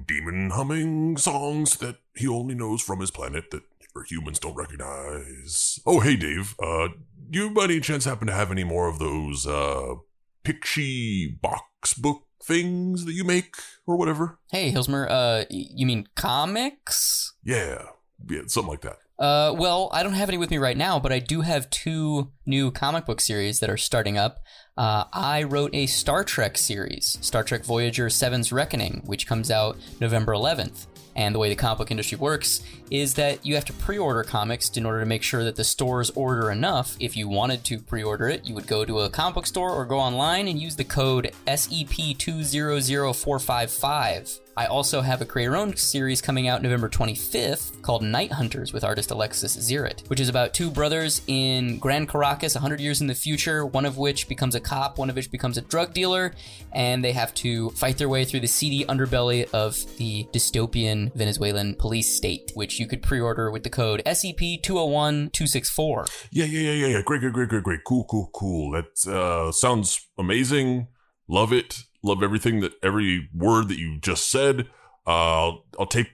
Demon humming songs that he only knows from his planet that humans don't recognize. Oh, hey, Dave. Uh, do you by any chance happen to have any more of those uh Pictionary box book things that you make or whatever? Hey, Hilsmer, uh, you mean comics? Yeah, yeah, something like that. Uh, well, I don't have any with me right now, but I do have two new comic book series that are starting up. Uh, I wrote a Star Trek series, Star Trek Voyager 7's Reckoning, which comes out November 11th. And the way the comic book industry works is that you have to pre order comics in order to make sure that the stores order enough. If you wanted to pre order it, you would go to a comic book store or go online and use the code E SEP200455. I also have a own series coming out November 25th called Night Hunters with artist Alexis Ziritt, which is about two brothers in Grand Caracas 100 years in the future, one of which becomes a cop, one of which becomes a drug dealer, and they have to fight their way through the seedy underbelly of the dystopian Venezuelan police state, which you could pre order with the code E SEP201264. Yeah, yeah, yeah, yeah, yeah. Great, great, great, great, great. Cool, cool, cool. That uh, sounds amazing. Love it. Love everything that every word that you just said. Uh, I'll, I'll take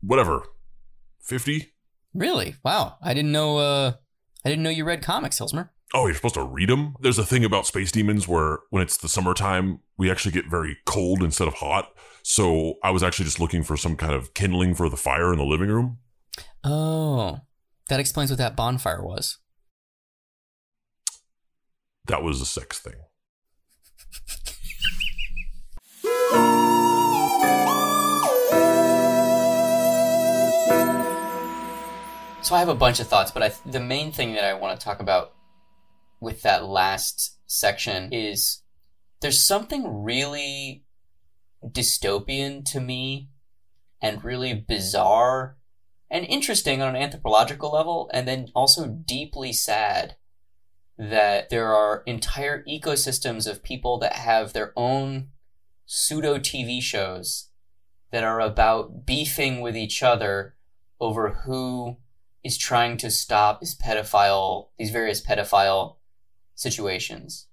whatever. 50? Really? Wow. I didn't know, uh, I didn't know you read comics, Hilsmer. Oh, you're supposed to read them? There's a thing about space demons where when it's the summertime, we actually get very cold instead of hot. So I was actually just looking for some kind of kindling for the fire in the living room. Oh, that explains what that bonfire was. That was the sex thing. So I have a bunch of thoughts, but I, the main thing that I want to talk about with that last section is there's something really dystopian to me and really bizarre and interesting on an anthropological level, and then also deeply sad that there are entire ecosystems of people that have their own pseudo TV shows that are about beefing with each other over who is trying to stop this pedophile, these various pedophile situations.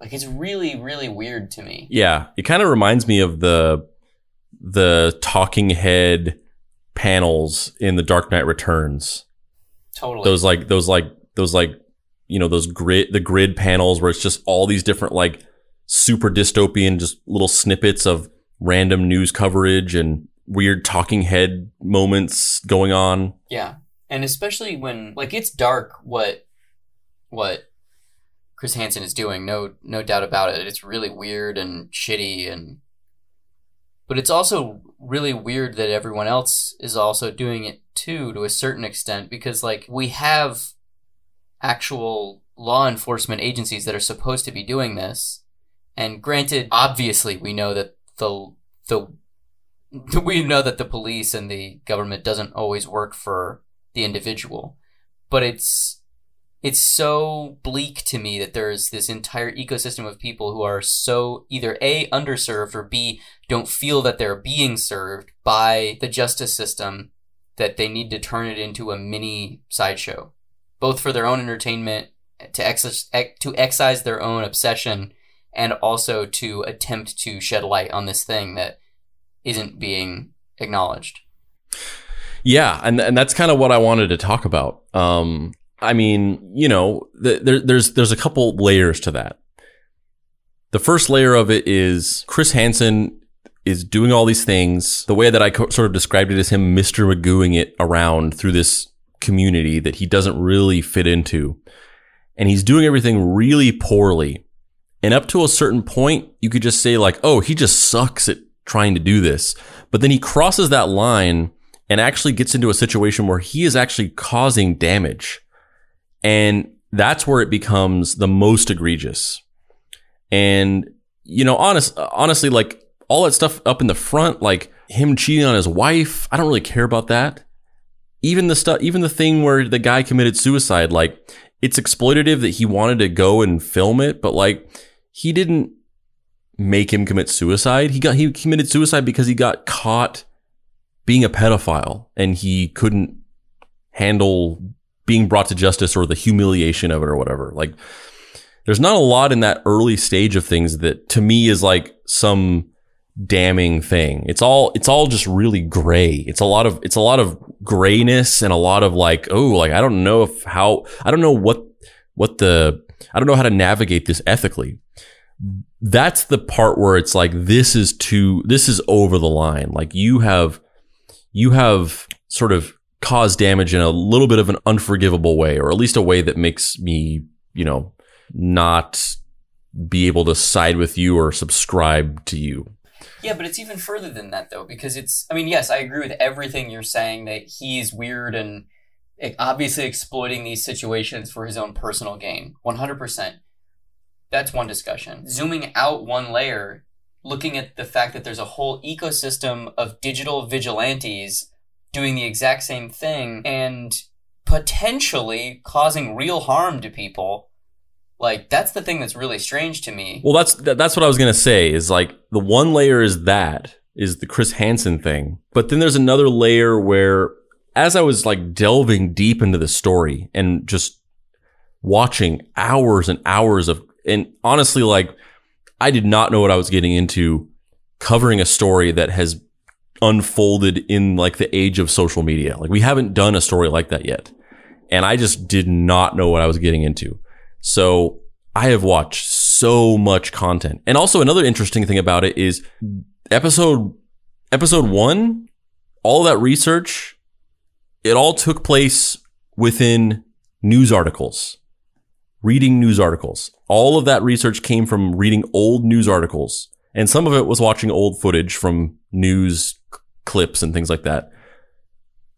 Like it's really, really weird to me. Yeah, it kind of reminds me of the the talking head panels in The Dark Knight Returns. Totally. Those like those like those like you know those grid the grid panels where it's just all these different like super dystopian just little snippets of random news coverage and weird talking head moments going on. Yeah. And especially when like it's dark what what Chris Hansen is doing, no no doubt about it. It's really weird and shitty and but it's also really weird that everyone else is also doing it too to a certain extent because like we have actual law enforcement agencies that are supposed to be doing this and granted obviously we know that the the we know that the police and the government doesn't always work for the individual. But it's it's so bleak to me that there's this entire ecosystem of people who are so either a underserved or b don't feel that they're being served by the justice system that they need to turn it into a mini sideshow both for their own entertainment to ex- to excise their own obsession and also to attempt to shed light on this thing that isn't being acknowledged Yeah, and and that's kind of what I wanted to talk about. Um, I mean, you know, th- there, there's there's a couple layers to that. The first layer of it is Chris Hansen is doing all these things. The way that I co- sort of described it is him Mr. Magooing it around through this community that he doesn't really fit into. And he's doing everything really poorly. And up to a certain point, you could just say like, oh, he just sucks at trying to do this. But then he crosses that line and actually gets into a situation where he is actually causing damage. And that's where it becomes the most egregious. And, you know, honest, honestly, like all that stuff up in the front, like him cheating on his wife, I don't really care about that. Even the stuff, even the thing where the guy committed suicide, like it's exploitative that he wanted to go and film it, but like he didn't make him commit suicide. He got, he committed suicide because he got caught being a pedophile and he couldn't handle being brought to justice or the humiliation of it or whatever. Like there's not a lot in that early stage of things that to me is like some damning thing. It's all it's all just really gray. It's a lot of it's a lot of grayness and a lot of like oh like I don't know if how I don't know what what the I don't know how to navigate this ethically. that's the part where it's like this is too this is over the line. Like you have you have sort of caused damage in a little bit of an unforgivable way, or at least a way that makes me, you know, not be able to side with you or subscribe to you. Yeah, but it's even further than that though, because it's. I mean, yes, I agree with everything you're saying that he's weird and eh, obviously exploiting these situations for his own personal gain. One hundred percent. That's one discussion. Zooming out one layer, looking at the fact that there's a whole ecosystem of digital vigilantes doing the exact same thing and potentially causing real harm to people. Like that's the thing that's really strange to me. Well, that's that, that's what I was gonna say. Is like the one layer is that is the Chris Hansen thing, but then there's another layer where, as I was like delving deep into the story and just watching hours and hours of, and honestly, like I did not know what I was getting into covering a story that has unfolded in like the age of social media. Like we haven't done a story like that yet. And I just did not know what I was getting into. So I have watched so much content. And also another interesting thing about it is episode, episode one, all that research, it all took place within news articles, reading news articles. All of that research came from reading old news articles. And some of it was watching old footage from news clips and things like that.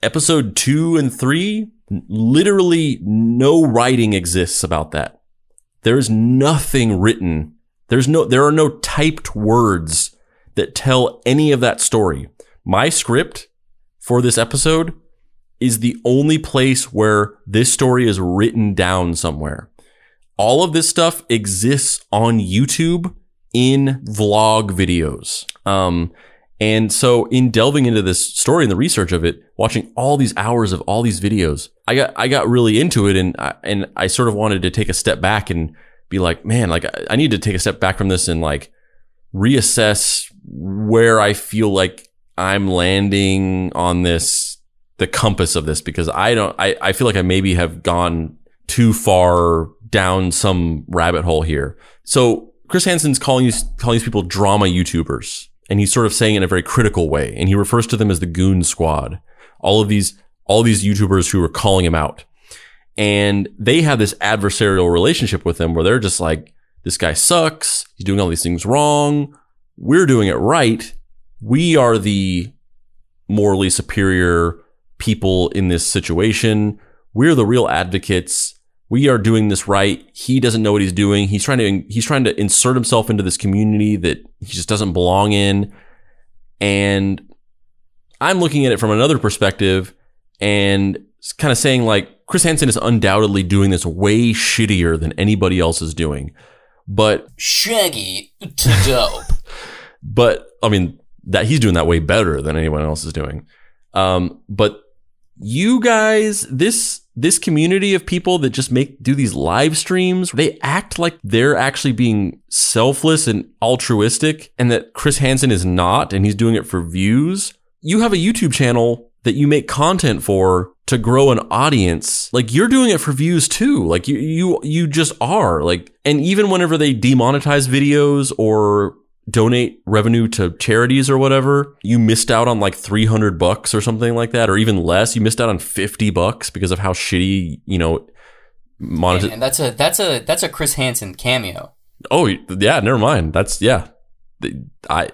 Episode two and three, literally no writing exists about that. There's nothing written. There's no, there are no typed words that tell any of that story. My script for this episode is the only place where this story is written down somewhere. All of this stuff exists on YouTube in vlog videos. Um, and so in delving into this story and the research of it, watching all these hours of all these videos, I got, I got really into it and I, and I sort of wanted to take a step back and be like, man, like I need to take a step back from this and like reassess where I feel like I'm landing on this, the compass of this, because I don't, I, I feel like I maybe have gone too far down some rabbit hole here. So Chris Hansen's calling these, calling these people drama YouTubers and he's sort of saying in a very critical way. And he refers to them as the goon squad. All of these, all these YouTubers who are calling him out. And they have this adversarial relationship with him where they're just like, this guy sucks. He's doing all these things wrong. We're doing it right. We are the morally superior people in this situation. We're the real advocates. We are doing this right. He doesn't know what he's doing. He's trying to he's trying to insert himself into this community that he just doesn't belong in. And I'm looking at it from another perspective and kind of saying like Chris Hansen is undoubtedly doing this way shittier than anybody else is doing. But Shaggy 2 Dope. but I mean that he's doing that way better than anyone else is doing. Um, but you guys, this this community of people that just make do these live streams, they act like they're actually being selfless and altruistic, and that Chris Hansen is not, and he's doing it for views. You have a YouTube channel that you make content for to grow an audience. Like you're doing it for views too. Like you you you just are. Like and even whenever they demonetize videos or donate revenue to charities or whatever, you missed out on like 300 bucks or something like that, or even less. You missed out on 50 bucks because of how shitty, you know. And that's a that's a that's a Chris Hansen cameo. Oh yeah, never mind. That's yeah. I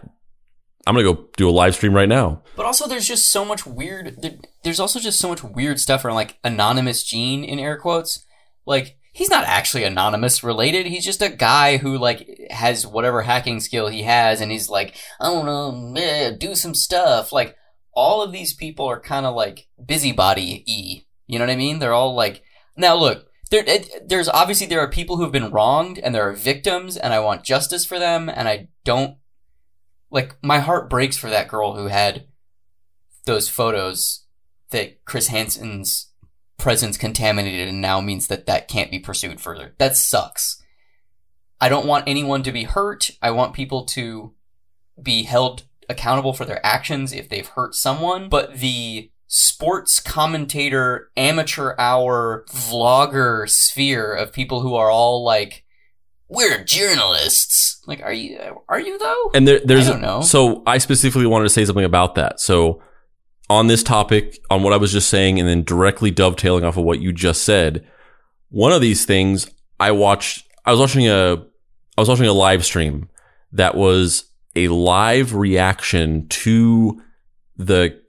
I'm gonna go do a live stream right now. But also, there's just so much weird. There's also just so much weird stuff around like anonymous Gene in air quotes. Like he's not actually anonymous related. He's just a guy who like has whatever hacking skill he has, and he's like, I don't know, do some stuff. Like all of these people are kind of like busybody e. You know what I mean? They're all like, now look, there, it, there's obviously there are people who have been wronged, and there are victims, and I want justice for them, and I don't like my heart breaks for that girl who had those photos that Chris Hansen's presence contaminated and now means that that can't be pursued further. That sucks. I don't want anyone to be hurt. I want people to be held accountable for their actions if they've hurt someone. But the sports commentator, amateur hour, vlogger sphere of people who are all like, we're journalists. Like, are you? Are you though? And there, there's I don't know. so I specifically wanted to say something about that. So on this topic, on what I was just saying, and then directly dovetailing off of what you just said, one of these things I watched. I was watching a I was watching a live stream that was a live reaction to the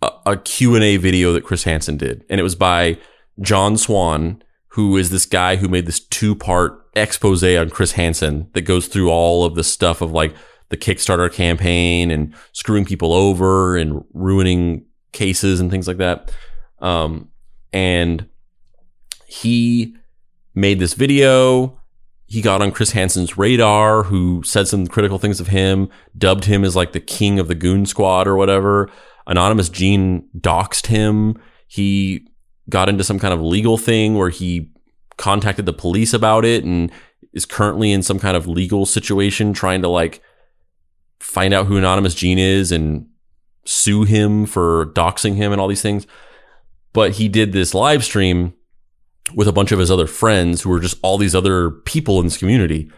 a, a Q&A video that Chris Hansen did and it was by John Swan who is this guy who made this two-part expose on Chris Hansen that goes through all of the stuff of like the Kickstarter campaign and screwing people over and ruining cases and things like that. Um, and he made this video. He got on Chris Hansen's radar, who said some critical things of him, dubbed him as like the king of the goon squad or whatever. Anonymous Gene doxed him. He got into some kind of legal thing where he contacted the police about it and is currently in some kind of legal situation trying to like find out who Anonymous Gene is and sue him for doxing him and all these things. But he did this live stream with a bunch of his other friends who were just all these other people in this community.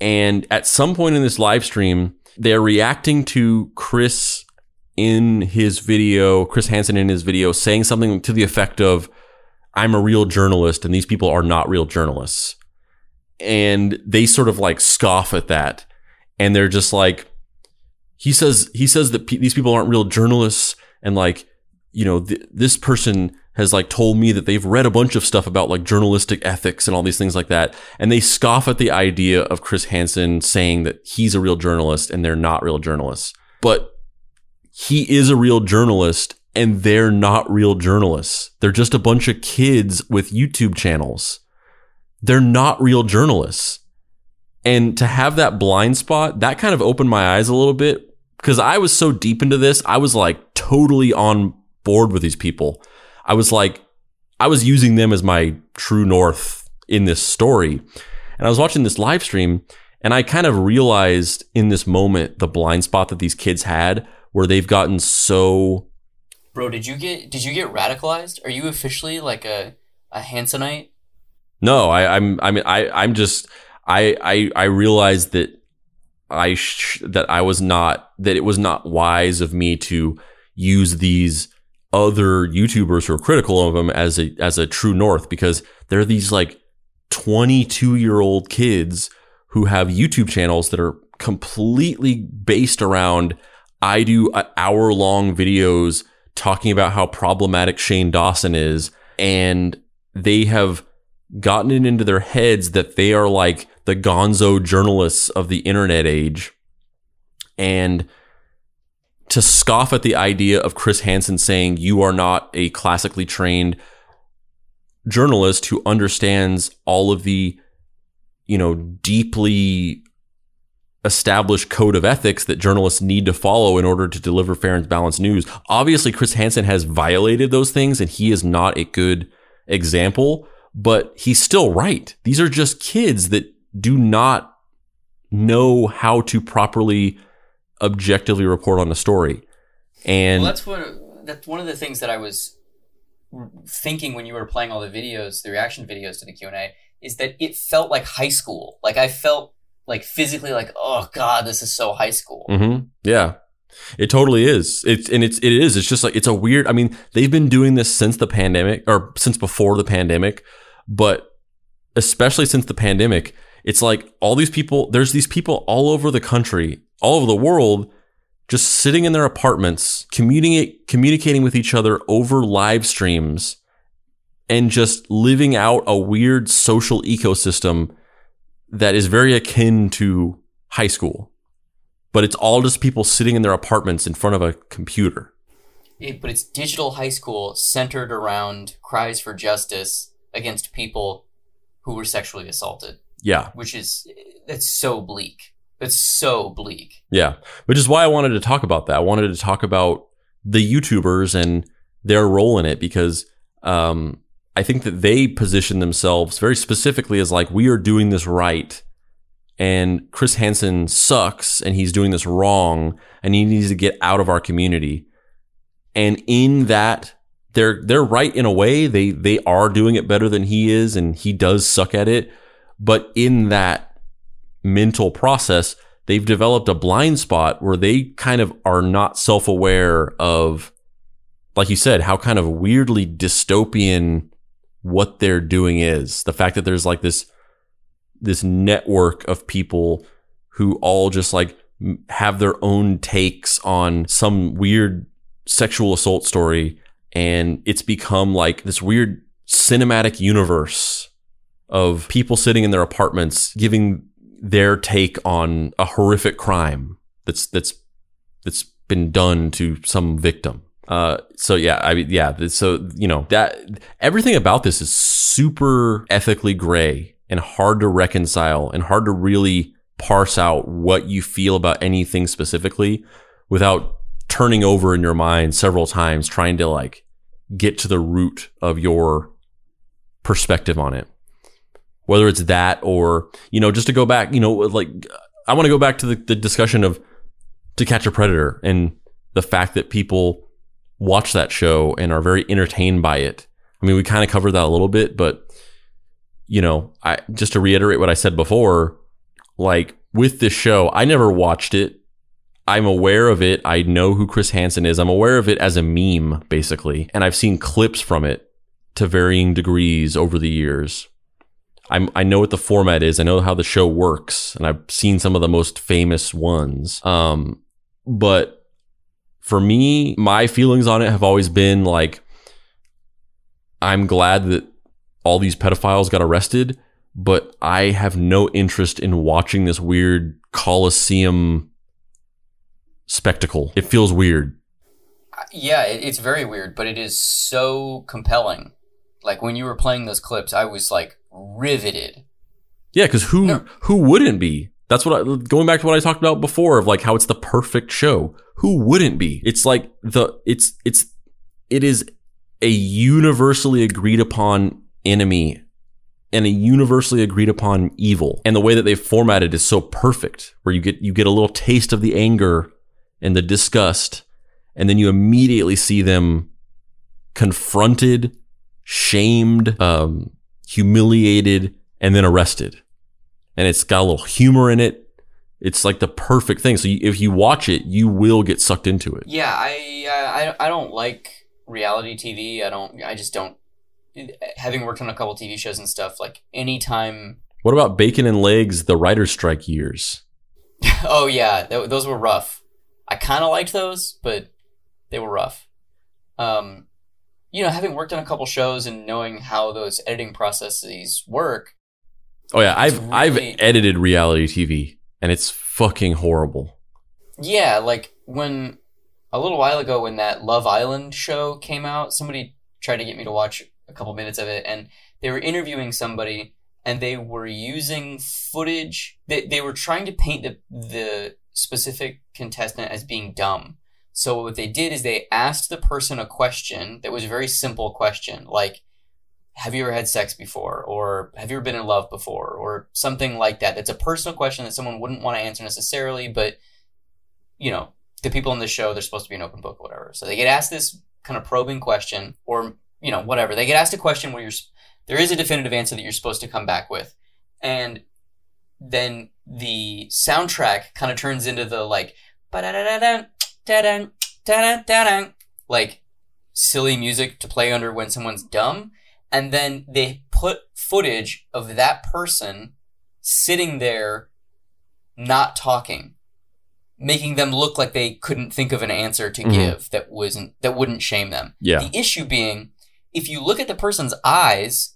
And at some point in this live stream, they're reacting to Chris in his video, Chris Hansen in his video, saying something to the effect of, I'm a real journalist and these people are not real journalists. And they sort of like scoff at that. And they're just like, he says, he says that pe- these people aren't real journalists. And like, you know, th- this person has like told me that they've read a bunch of stuff about like journalistic ethics and all these things like that. And they scoff at the idea of Chris Hansen saying that he's a real journalist and they're not real journalists. But he is a real journalist and they're not real journalists. They're just a bunch of kids with YouTube channels. They're not real journalists. And to have that blind spot, that kind of opened my eyes a little bit because I was so deep into this. I was like totally on board with these people. I was like, I was using them as my true north in this story. And I was watching this live stream and I kind of realized in this moment the blind spot that these kids had where they've gotten so Bro, did you get did you get radicalized? Are you officially like a a Hansenite? No, I, I'm. I mean, I. I'm just. I. I. I realized that I. Sh- that I was not. That it was not wise of me to use these other YouTubers who are critical of them as a as a true north because they're these like 22 year old kids who have YouTube channels that are completely based around. I do uh, hour long videos talking about how problematic Shane Dawson is, and they have gotten it into their heads that they are like the gonzo journalists of the internet age. And to scoff at the idea of Chris Hansen saying you are not a classically trained journalist who understands all of the, you know, deeply established code of ethics that journalists need to follow in order to deliver fair and balanced news. Obviously, Chris Hansen has violated those things and he is not a good example, but he's still right. These are just kids that do not know how to properly objectively report on a story. And well, that's one that's one of the things that I was thinking when you were playing all the videos, the reaction videos to the Q&A is that it felt like high school. Like I felt like physically like oh god this is so high school mm-hmm. yeah it totally is it's and it's it is it's just like it's a weird i mean they've been doing this since the pandemic or since before the pandemic but especially since the pandemic it's like all these people there's these people all over the country all over the world just sitting in their apartments communicating with each other over live streams and just living out a weird social ecosystem that is very akin to high school, but it's all just people sitting in their apartments in front of a computer. It, but it's digital high school centered around cries for justice against people who were sexually assaulted. Yeah. Which is, that's so bleak. That's so bleak. Yeah. Which is why I wanted to talk about that. I wanted to talk about the YouTubers and their role in it because, um, I think that they position themselves very specifically as like, we are doing this right. And Chris Hansen sucks and he's doing this wrong and he needs to get out of our community. And in that, they're they're right in a way. They they are doing it better than he is, and he does suck at it. But in that mental process, they've developed a blind spot where they kind of are not self aware of, like you said, how kind of weirdly dystopian what they're doing is. The fact that there's like this this network of people who all just like have their own takes on some weird sexual assault story and it's become like this weird cinematic universe of people sitting in their apartments giving their take on a horrific crime that's that's that's been done to some victim. Uh, so yeah, I mean, yeah. So you know that everything about this is super ethically gray and hard to reconcile and hard to really parse out what you feel about anything specifically without turning over in your mind several times trying to like get to the root of your perspective on it whether it's that or you know just to go back you know like i want to go back to the, the discussion of to catch a predator and the fact that people watch that show and are very entertained by it. I mean we kind of covered that a little bit but you know i just to reiterate what i said before like with this show i never watched it. I'm aware of it. I know who chris hansen is. I'm aware of it as a meme basically and i've seen clips from it to varying degrees over the years I'm, I know what the format is. I know how the show works, and I've seen some of the most famous ones. Um, but for me, my feelings on it have always been like, I'm glad that all these pedophiles got arrested, but I have no interest in watching this weird Coliseum spectacle. It feels weird. Yeah, it's very weird, but it is so compelling. Like when you were playing those clips, I was like riveted. Yeah, because who who wouldn't be? That's what I going back to what I talked about before of like how it's the perfect show. Who wouldn't be? It's like the it's it's it is a universally agreed upon enemy and a universally agreed upon evil. And the way that they've formatted is so perfect, where you get you get a little taste of the anger and the disgust, and then you immediately see them confronted, shamed, um, humiliated, and then arrested. And it's got a little humor in it. It's like the perfect thing. So you, if you watch it, you will get sucked into it. Yeah, I, I I don't like reality TV. I don't. I just don't. Having worked on a couple TV shows and stuff, like anytime. What about Bacon and Legs, the writer's strike years? oh yeah, th- those were rough. I kind of liked those, but they were rough. Um, you know, having worked on a couple shows and knowing how those editing processes work, Oh yeah, I've I've edited reality TV and it's fucking horrible. Yeah, like when a little while ago when that Love Island show came out, somebody tried to get me to watch a couple minutes of it and they were interviewing somebody and they were using footage they, they were trying to paint the the specific contestant as being dumb. So what they did is they asked the person a question that was a very simple question, like have you ever had sex before? Or have you ever been in love before? Or something like that. That's a personal question that someone wouldn't want to answer necessarily but you know the people in the show they're supposed to be an open book whatever. So they get asked this kind of probing question or you know whatever. They get asked a question where you're there is a definitive answer that you're supposed to come back with. And then the soundtrack kind of turns into the like da-dun, da-dun, da-dun, like silly music to play under when someone's dumb and then they put footage of that person sitting there not talking making them look like they couldn't think of an answer to Mhm. give that wasn't that wouldn't shame them Yeah. the issue being if you look at the person's eyes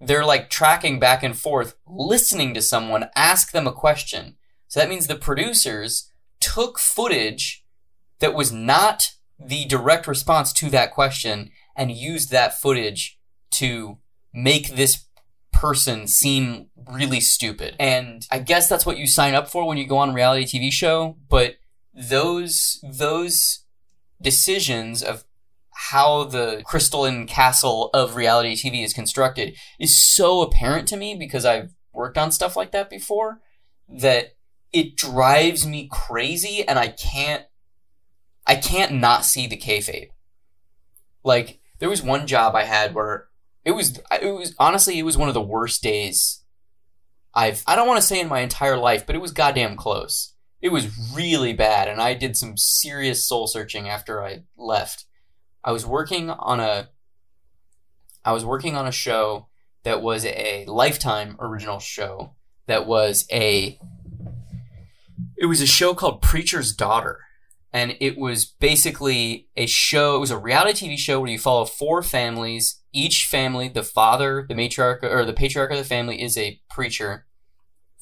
they're like tracking back and forth listening to someone ask them a question so that means the producers took footage that was not the direct response to that question and used that footage to make this person seem really stupid. And I guess that's what you sign up for when you go on a reality TV show, but those those decisions of how the crystalline castle of reality TV is constructed is so apparent to me because I've worked on stuff like that before that it drives me crazy and I can't I can't not see the kayfabe. Like there was one job I had where it was it was honestly it was one of the worst days I've I don't want to say in my entire life, but it was goddamn close. It was really bad, and I did some serious soul searching after I left. I was working on a I was working on a show that was a lifetime original show that was a it was a show called Preacher's Daughter. And it was basically a show, it was a reality TV show where you follow four families. Each family, the father, the matriarch, or the patriarch of the family is a preacher,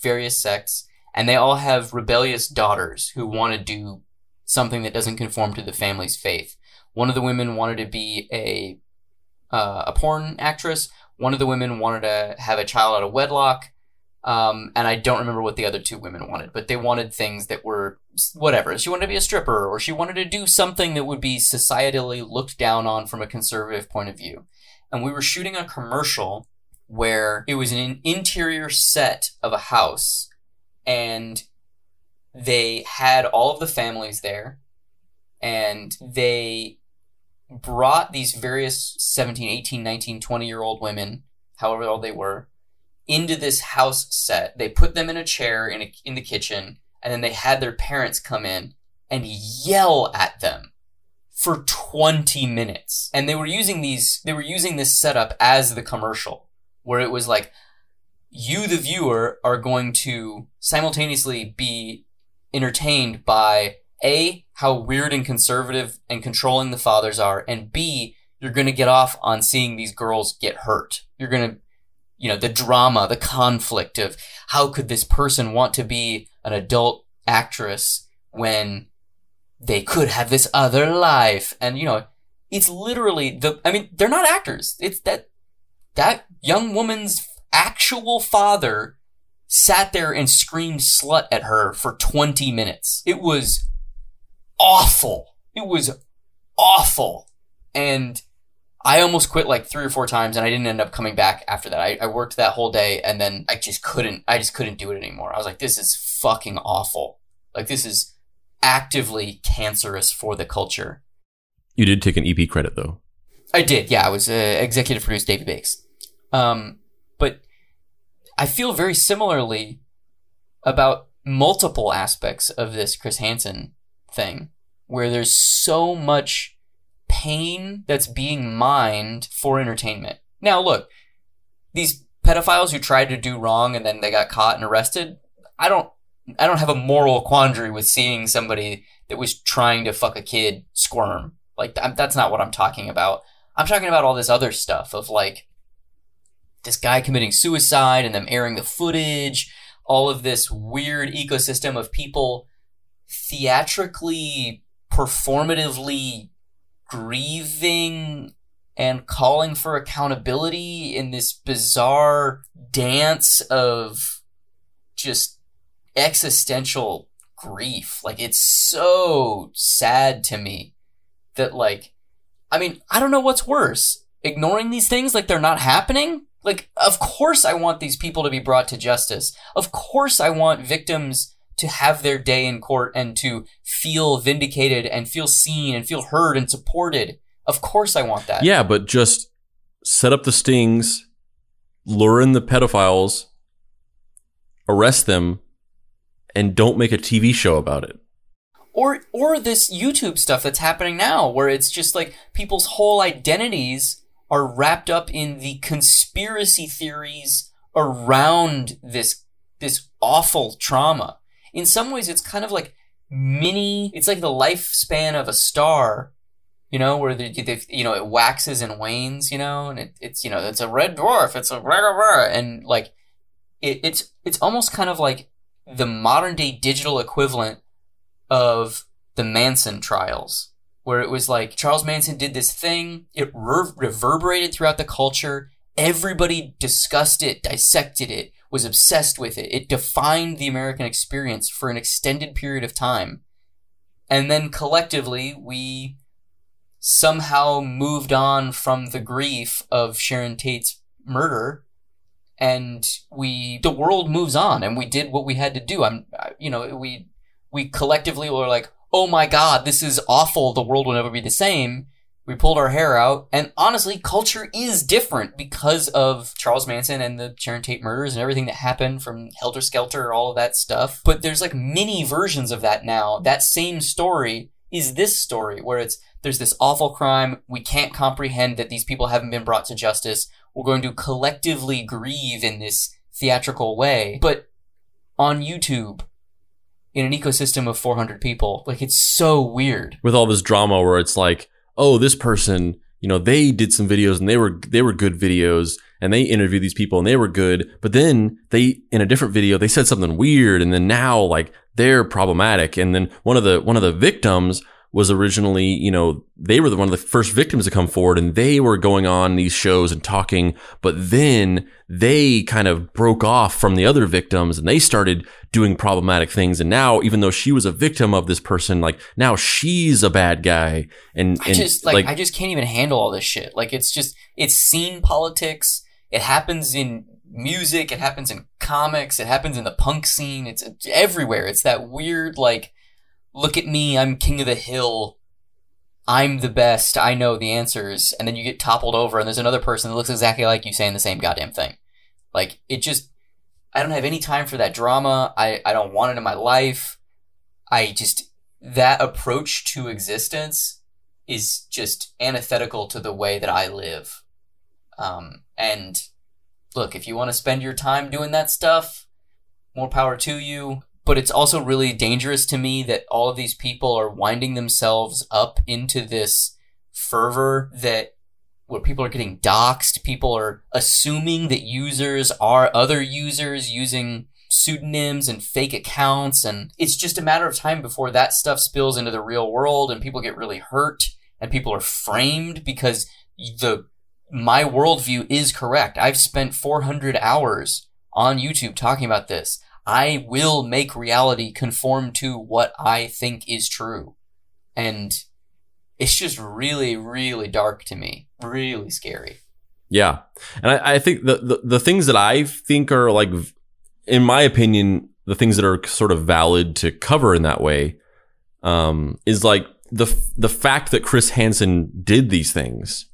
various sects, and they all have rebellious daughters who want to do something that doesn't conform to the family's faith. One of the women wanted to be a uh, a porn actress. One of the women wanted to have a child out of wedlock. Um, and I don't remember what the other two women wanted, but they wanted things that were whatever. She wanted to be a stripper, or she wanted to do something that would be societally looked down on from a conservative point of view. And we were shooting a commercial where it was an interior set of a house, and they had all of the families there, and they brought these various 17, 18, 19, 20 year old women, however old they were, into this house set. They put them in a chair in, a, in the kitchen, and then they had their parents come in and yell at them for 20 minutes. And they were using these, they were using this setup as the commercial, where it was like, you, the viewer, are going to simultaneously be entertained by A, how weird and conservative and controlling the fathers are, and B, you're going to get off on seeing these girls get hurt. You're going to you know, the drama, the conflict of how could this person want to be an adult actress when they could have this other life? And, you know, it's literally the, I mean, they're not actors. It's that, that young woman's actual father sat there and screamed slut at her for 20 minutes. It was awful. It was awful. And I almost quit like three or four times and I didn't end up coming back after that. I, I worked that whole day and then I just couldn't, I just couldn't do it anymore. I was like, this is fucking awful. Like this is actively cancerous for the culture. You did take an EP credit though. I did. Yeah. I was uh, executive produced David Bakes. Um, but I feel very similarly about multiple aspects of this Chris Hansen thing where there's so much pain that's being mined for entertainment. Now, look, these pedophiles who tried to do wrong and then they got caught and arrested, I don't I don't have a moral quandary with seeing somebody that was trying to fuck a kid squirm. Like that's not what I'm talking about. I'm talking about all this other stuff of like this guy committing suicide and them airing the footage, all of this weird ecosystem of people theatrically performatively grieving and calling for accountability in this bizarre dance of just existential grief. Like it's so sad to me that like I mean, I don't know what's worse. Ignoring these things like they're not happening? Like of course I want these people to be brought to justice. Of course I want victims to have their day in court and to feel vindicated and feel seen and feel heard and supported. Of course, I want that. Yeah, but just set up the stings, lure in the pedophiles, arrest them, and don't make a TV show about it. Or or this YouTube stuff that's happening now where it's just like people's whole identities are wrapped up in the conspiracy theories around this this awful trauma in some ways it's kind of like mini it's like the lifespan of a star you know where they, they you know it waxes and wanes you know and it, it's you know it's a red dwarf it's a and like it, it's it's almost kind of like the modern day digital equivalent of the Manson trials where it was like Charles Manson did this thing it re- reverberated throughout the culture everybody discussed it dissected it was obsessed with it. It defined the American experience for an extended period of time. And then collectively, we somehow moved on from the grief of Sharon Tate's murder and we the world moves on and we did what we had to do i'm you know we we collectively were like oh my god this is awful the world will never be the same we pulled our hair out. And honestly, culture is different because of Charles Manson and the Sharon Tate murders and everything that happened from Helter Skelter, all of that stuff. But there's like many versions of that now. That same story is this story where it's there's this awful crime. We can't comprehend that these people haven't been brought to justice. We're going to collectively grieve in this theatrical way. But on YouTube, in an ecosystem of 400 people, like it's so weird. with all this drama where it's like, oh, this person, you know, they did some videos and they were they were good videos and they interviewed these people and they were good, but then they in a different video they said something weird and then now like they're problematic. And then one of the one of the victims was originally, you know, they were the one of the first victims to come forward and they were going on these shows and talking, but then they kind of broke off from the other victims and they started doing problematic things. And now, even though she was a victim of this person, like now she's a bad guy. And, I and just like, I just can't even handle all this shit. Like it's just it's scene politics. It happens in music. It happens in comics. It happens in the punk scene. It's everywhere. It's that weird like, look at me. I'm king of the hill. I'm the best. I know the answers. And then you get toppled over, and there's another person that looks exactly like you saying the same goddamn thing. Like it just. I don't have any time for that drama. I, I don't want it in my life. I just that approach to existence is just antithetical to the way that I live. Um, and look, if you want to spend your time doing that stuff, more power to you. But it's also really dangerous to me that all of these people are winding themselves up into this fervor that where people are getting doxxed, people are assuming that users are other users using pseudonyms and fake accounts and it's just a matter of time before that stuff spills into the real world and people get really hurt and people are framed because the my worldview is correct. I've spent 400 hours on YouTube talking about this. I will make reality conform to what I think is true. And it's just really, really dark to me. Really scary. Yeah. And I, I think the, the, the things that I think are like, in my opinion, the things that are sort of valid to cover in that way, um, is like the, the fact that Chris Hansen did these things.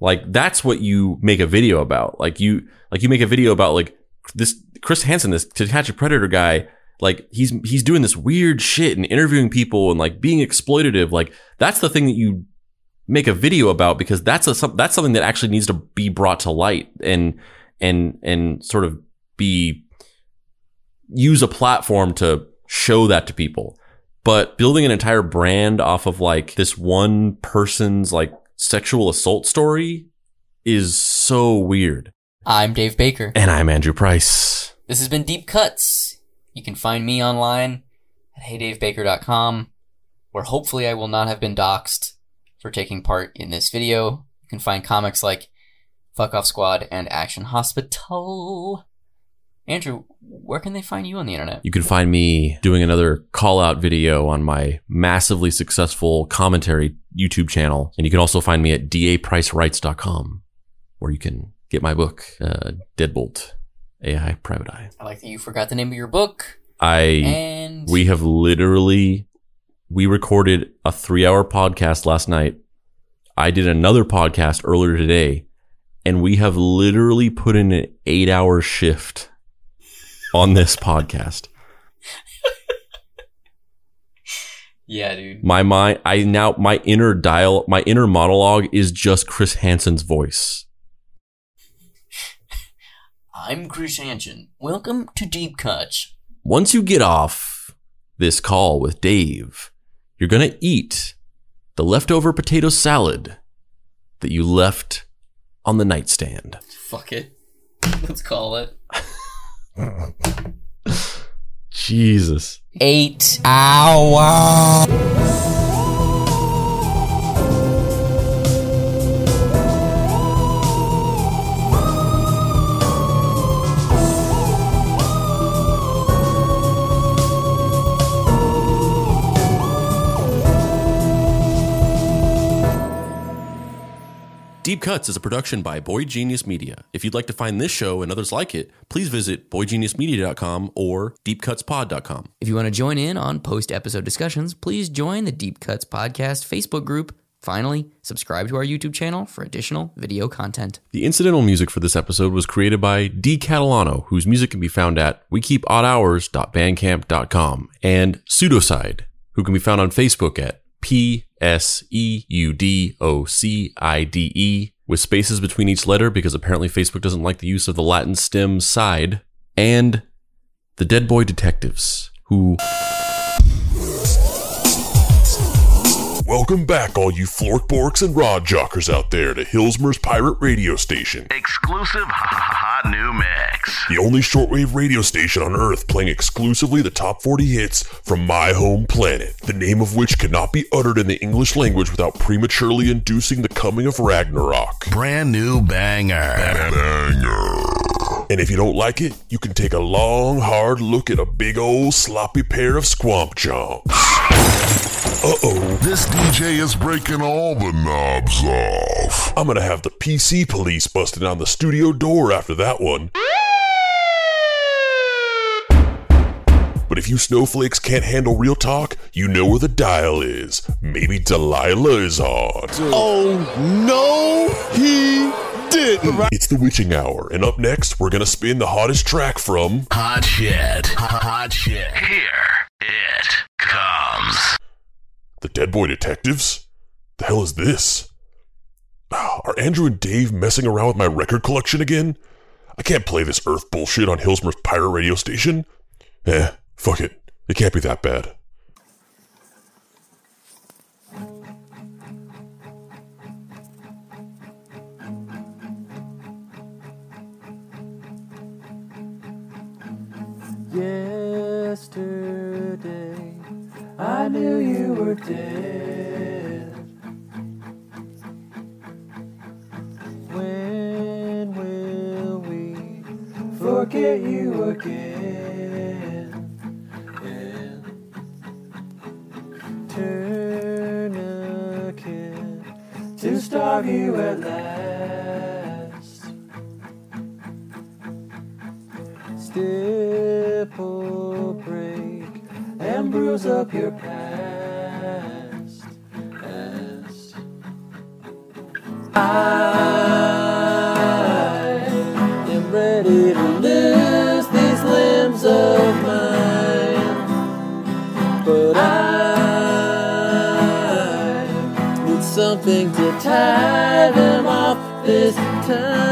Like that's what you make a video about. Like you, like you make a video about like this Chris Hansen, this To Catch a Predator guy. Like he's, he's doing this weird shit and interviewing people and like being exploitative. Like that's the thing that you make a video about because that's a that's something that actually needs to be brought to light and and and sort of be use a platform to show that to people but building an entire brand off of like this one person's like sexual assault story is so weird I'm Dave Baker. and i'm andrew price This has been Deep Cuts. You can find me online at heydavebaker.com, where hopefully I will not have been doxxed for taking part in this video. You can find comics like Fuck Off Squad and Action Hospital. Andrew, where can they find you on the internet? you can find me doing another call out video on my massively successful commentary youtube channel and you can also find me at dapricerights.com where you can get my book uh, deadbolt ai private eye I like that you forgot the name of your book. I And- we have literally we recorded a 3-hour podcast last night. I did another podcast earlier today and we have literally put in an 8-hour shift on this podcast. Yeah, dude. My mind I now my inner dial my inner monologue is just Chris Hansen's voice. I'm Chris Hansen. Welcome to Deep Cuts. Once you get off this call with Dave, you're going to eat the leftover potato salad that you left on the nightstand. Fuck it. Let's call it. Jesus. Eight hours. Cuts is a production by Boy Genius Media. If you'd like to find this show and others like it, please visit boygeniusmedia.com or deepcutspod.com. If you want to join in on post episode discussions, please join the Deep Cuts Podcast Facebook group Finally, subscribe to our YouTube channel for additional video content. The incidental music for this episode was created by D. Catalano, whose music can be found at wekeepoddhours.bandcamp.com, and Pseudocide, who can be found on Facebook at P S E U D O C I D E, with spaces between each letter because apparently Facebook doesn't like the use of the Latin stem side, and the Dead Boy Detectives, who. Welcome back, all you Florkborks and Rod Jockers out there, to Hillsmer's Pirate Radio Station. Exclusive hot new mix. The only shortwave radio station on Earth playing exclusively the top 40 hits from my home planet, the name of which cannot be uttered in the English language without prematurely inducing the coming of Ragnarok. Brand new banger. Banger. And if you don't like it, you can take a long, hard look at a big old sloppy pair of squamp chomps. Uh oh. This DJ is breaking all the knobs off. I'm gonna have the PC police busting on the studio door after that one. But if you snowflakes can't handle real talk, you know where the dial is. Maybe Delilah is on. Oh no, he didn't. It's the witching hour, and up next, we're gonna spin the hottest track from Hot shit. Hot shit. Here it comes. The Dead Boy Detectives? The hell is this? Ah, Are Andrew and Dave messing around with my record collection again? I can't play this Earth bullshit on Hillsmer's pirate radio station. Eh, fuck it. It can't be that bad. Yesterday, I knew you were dead. When will we forget you again? You at last. This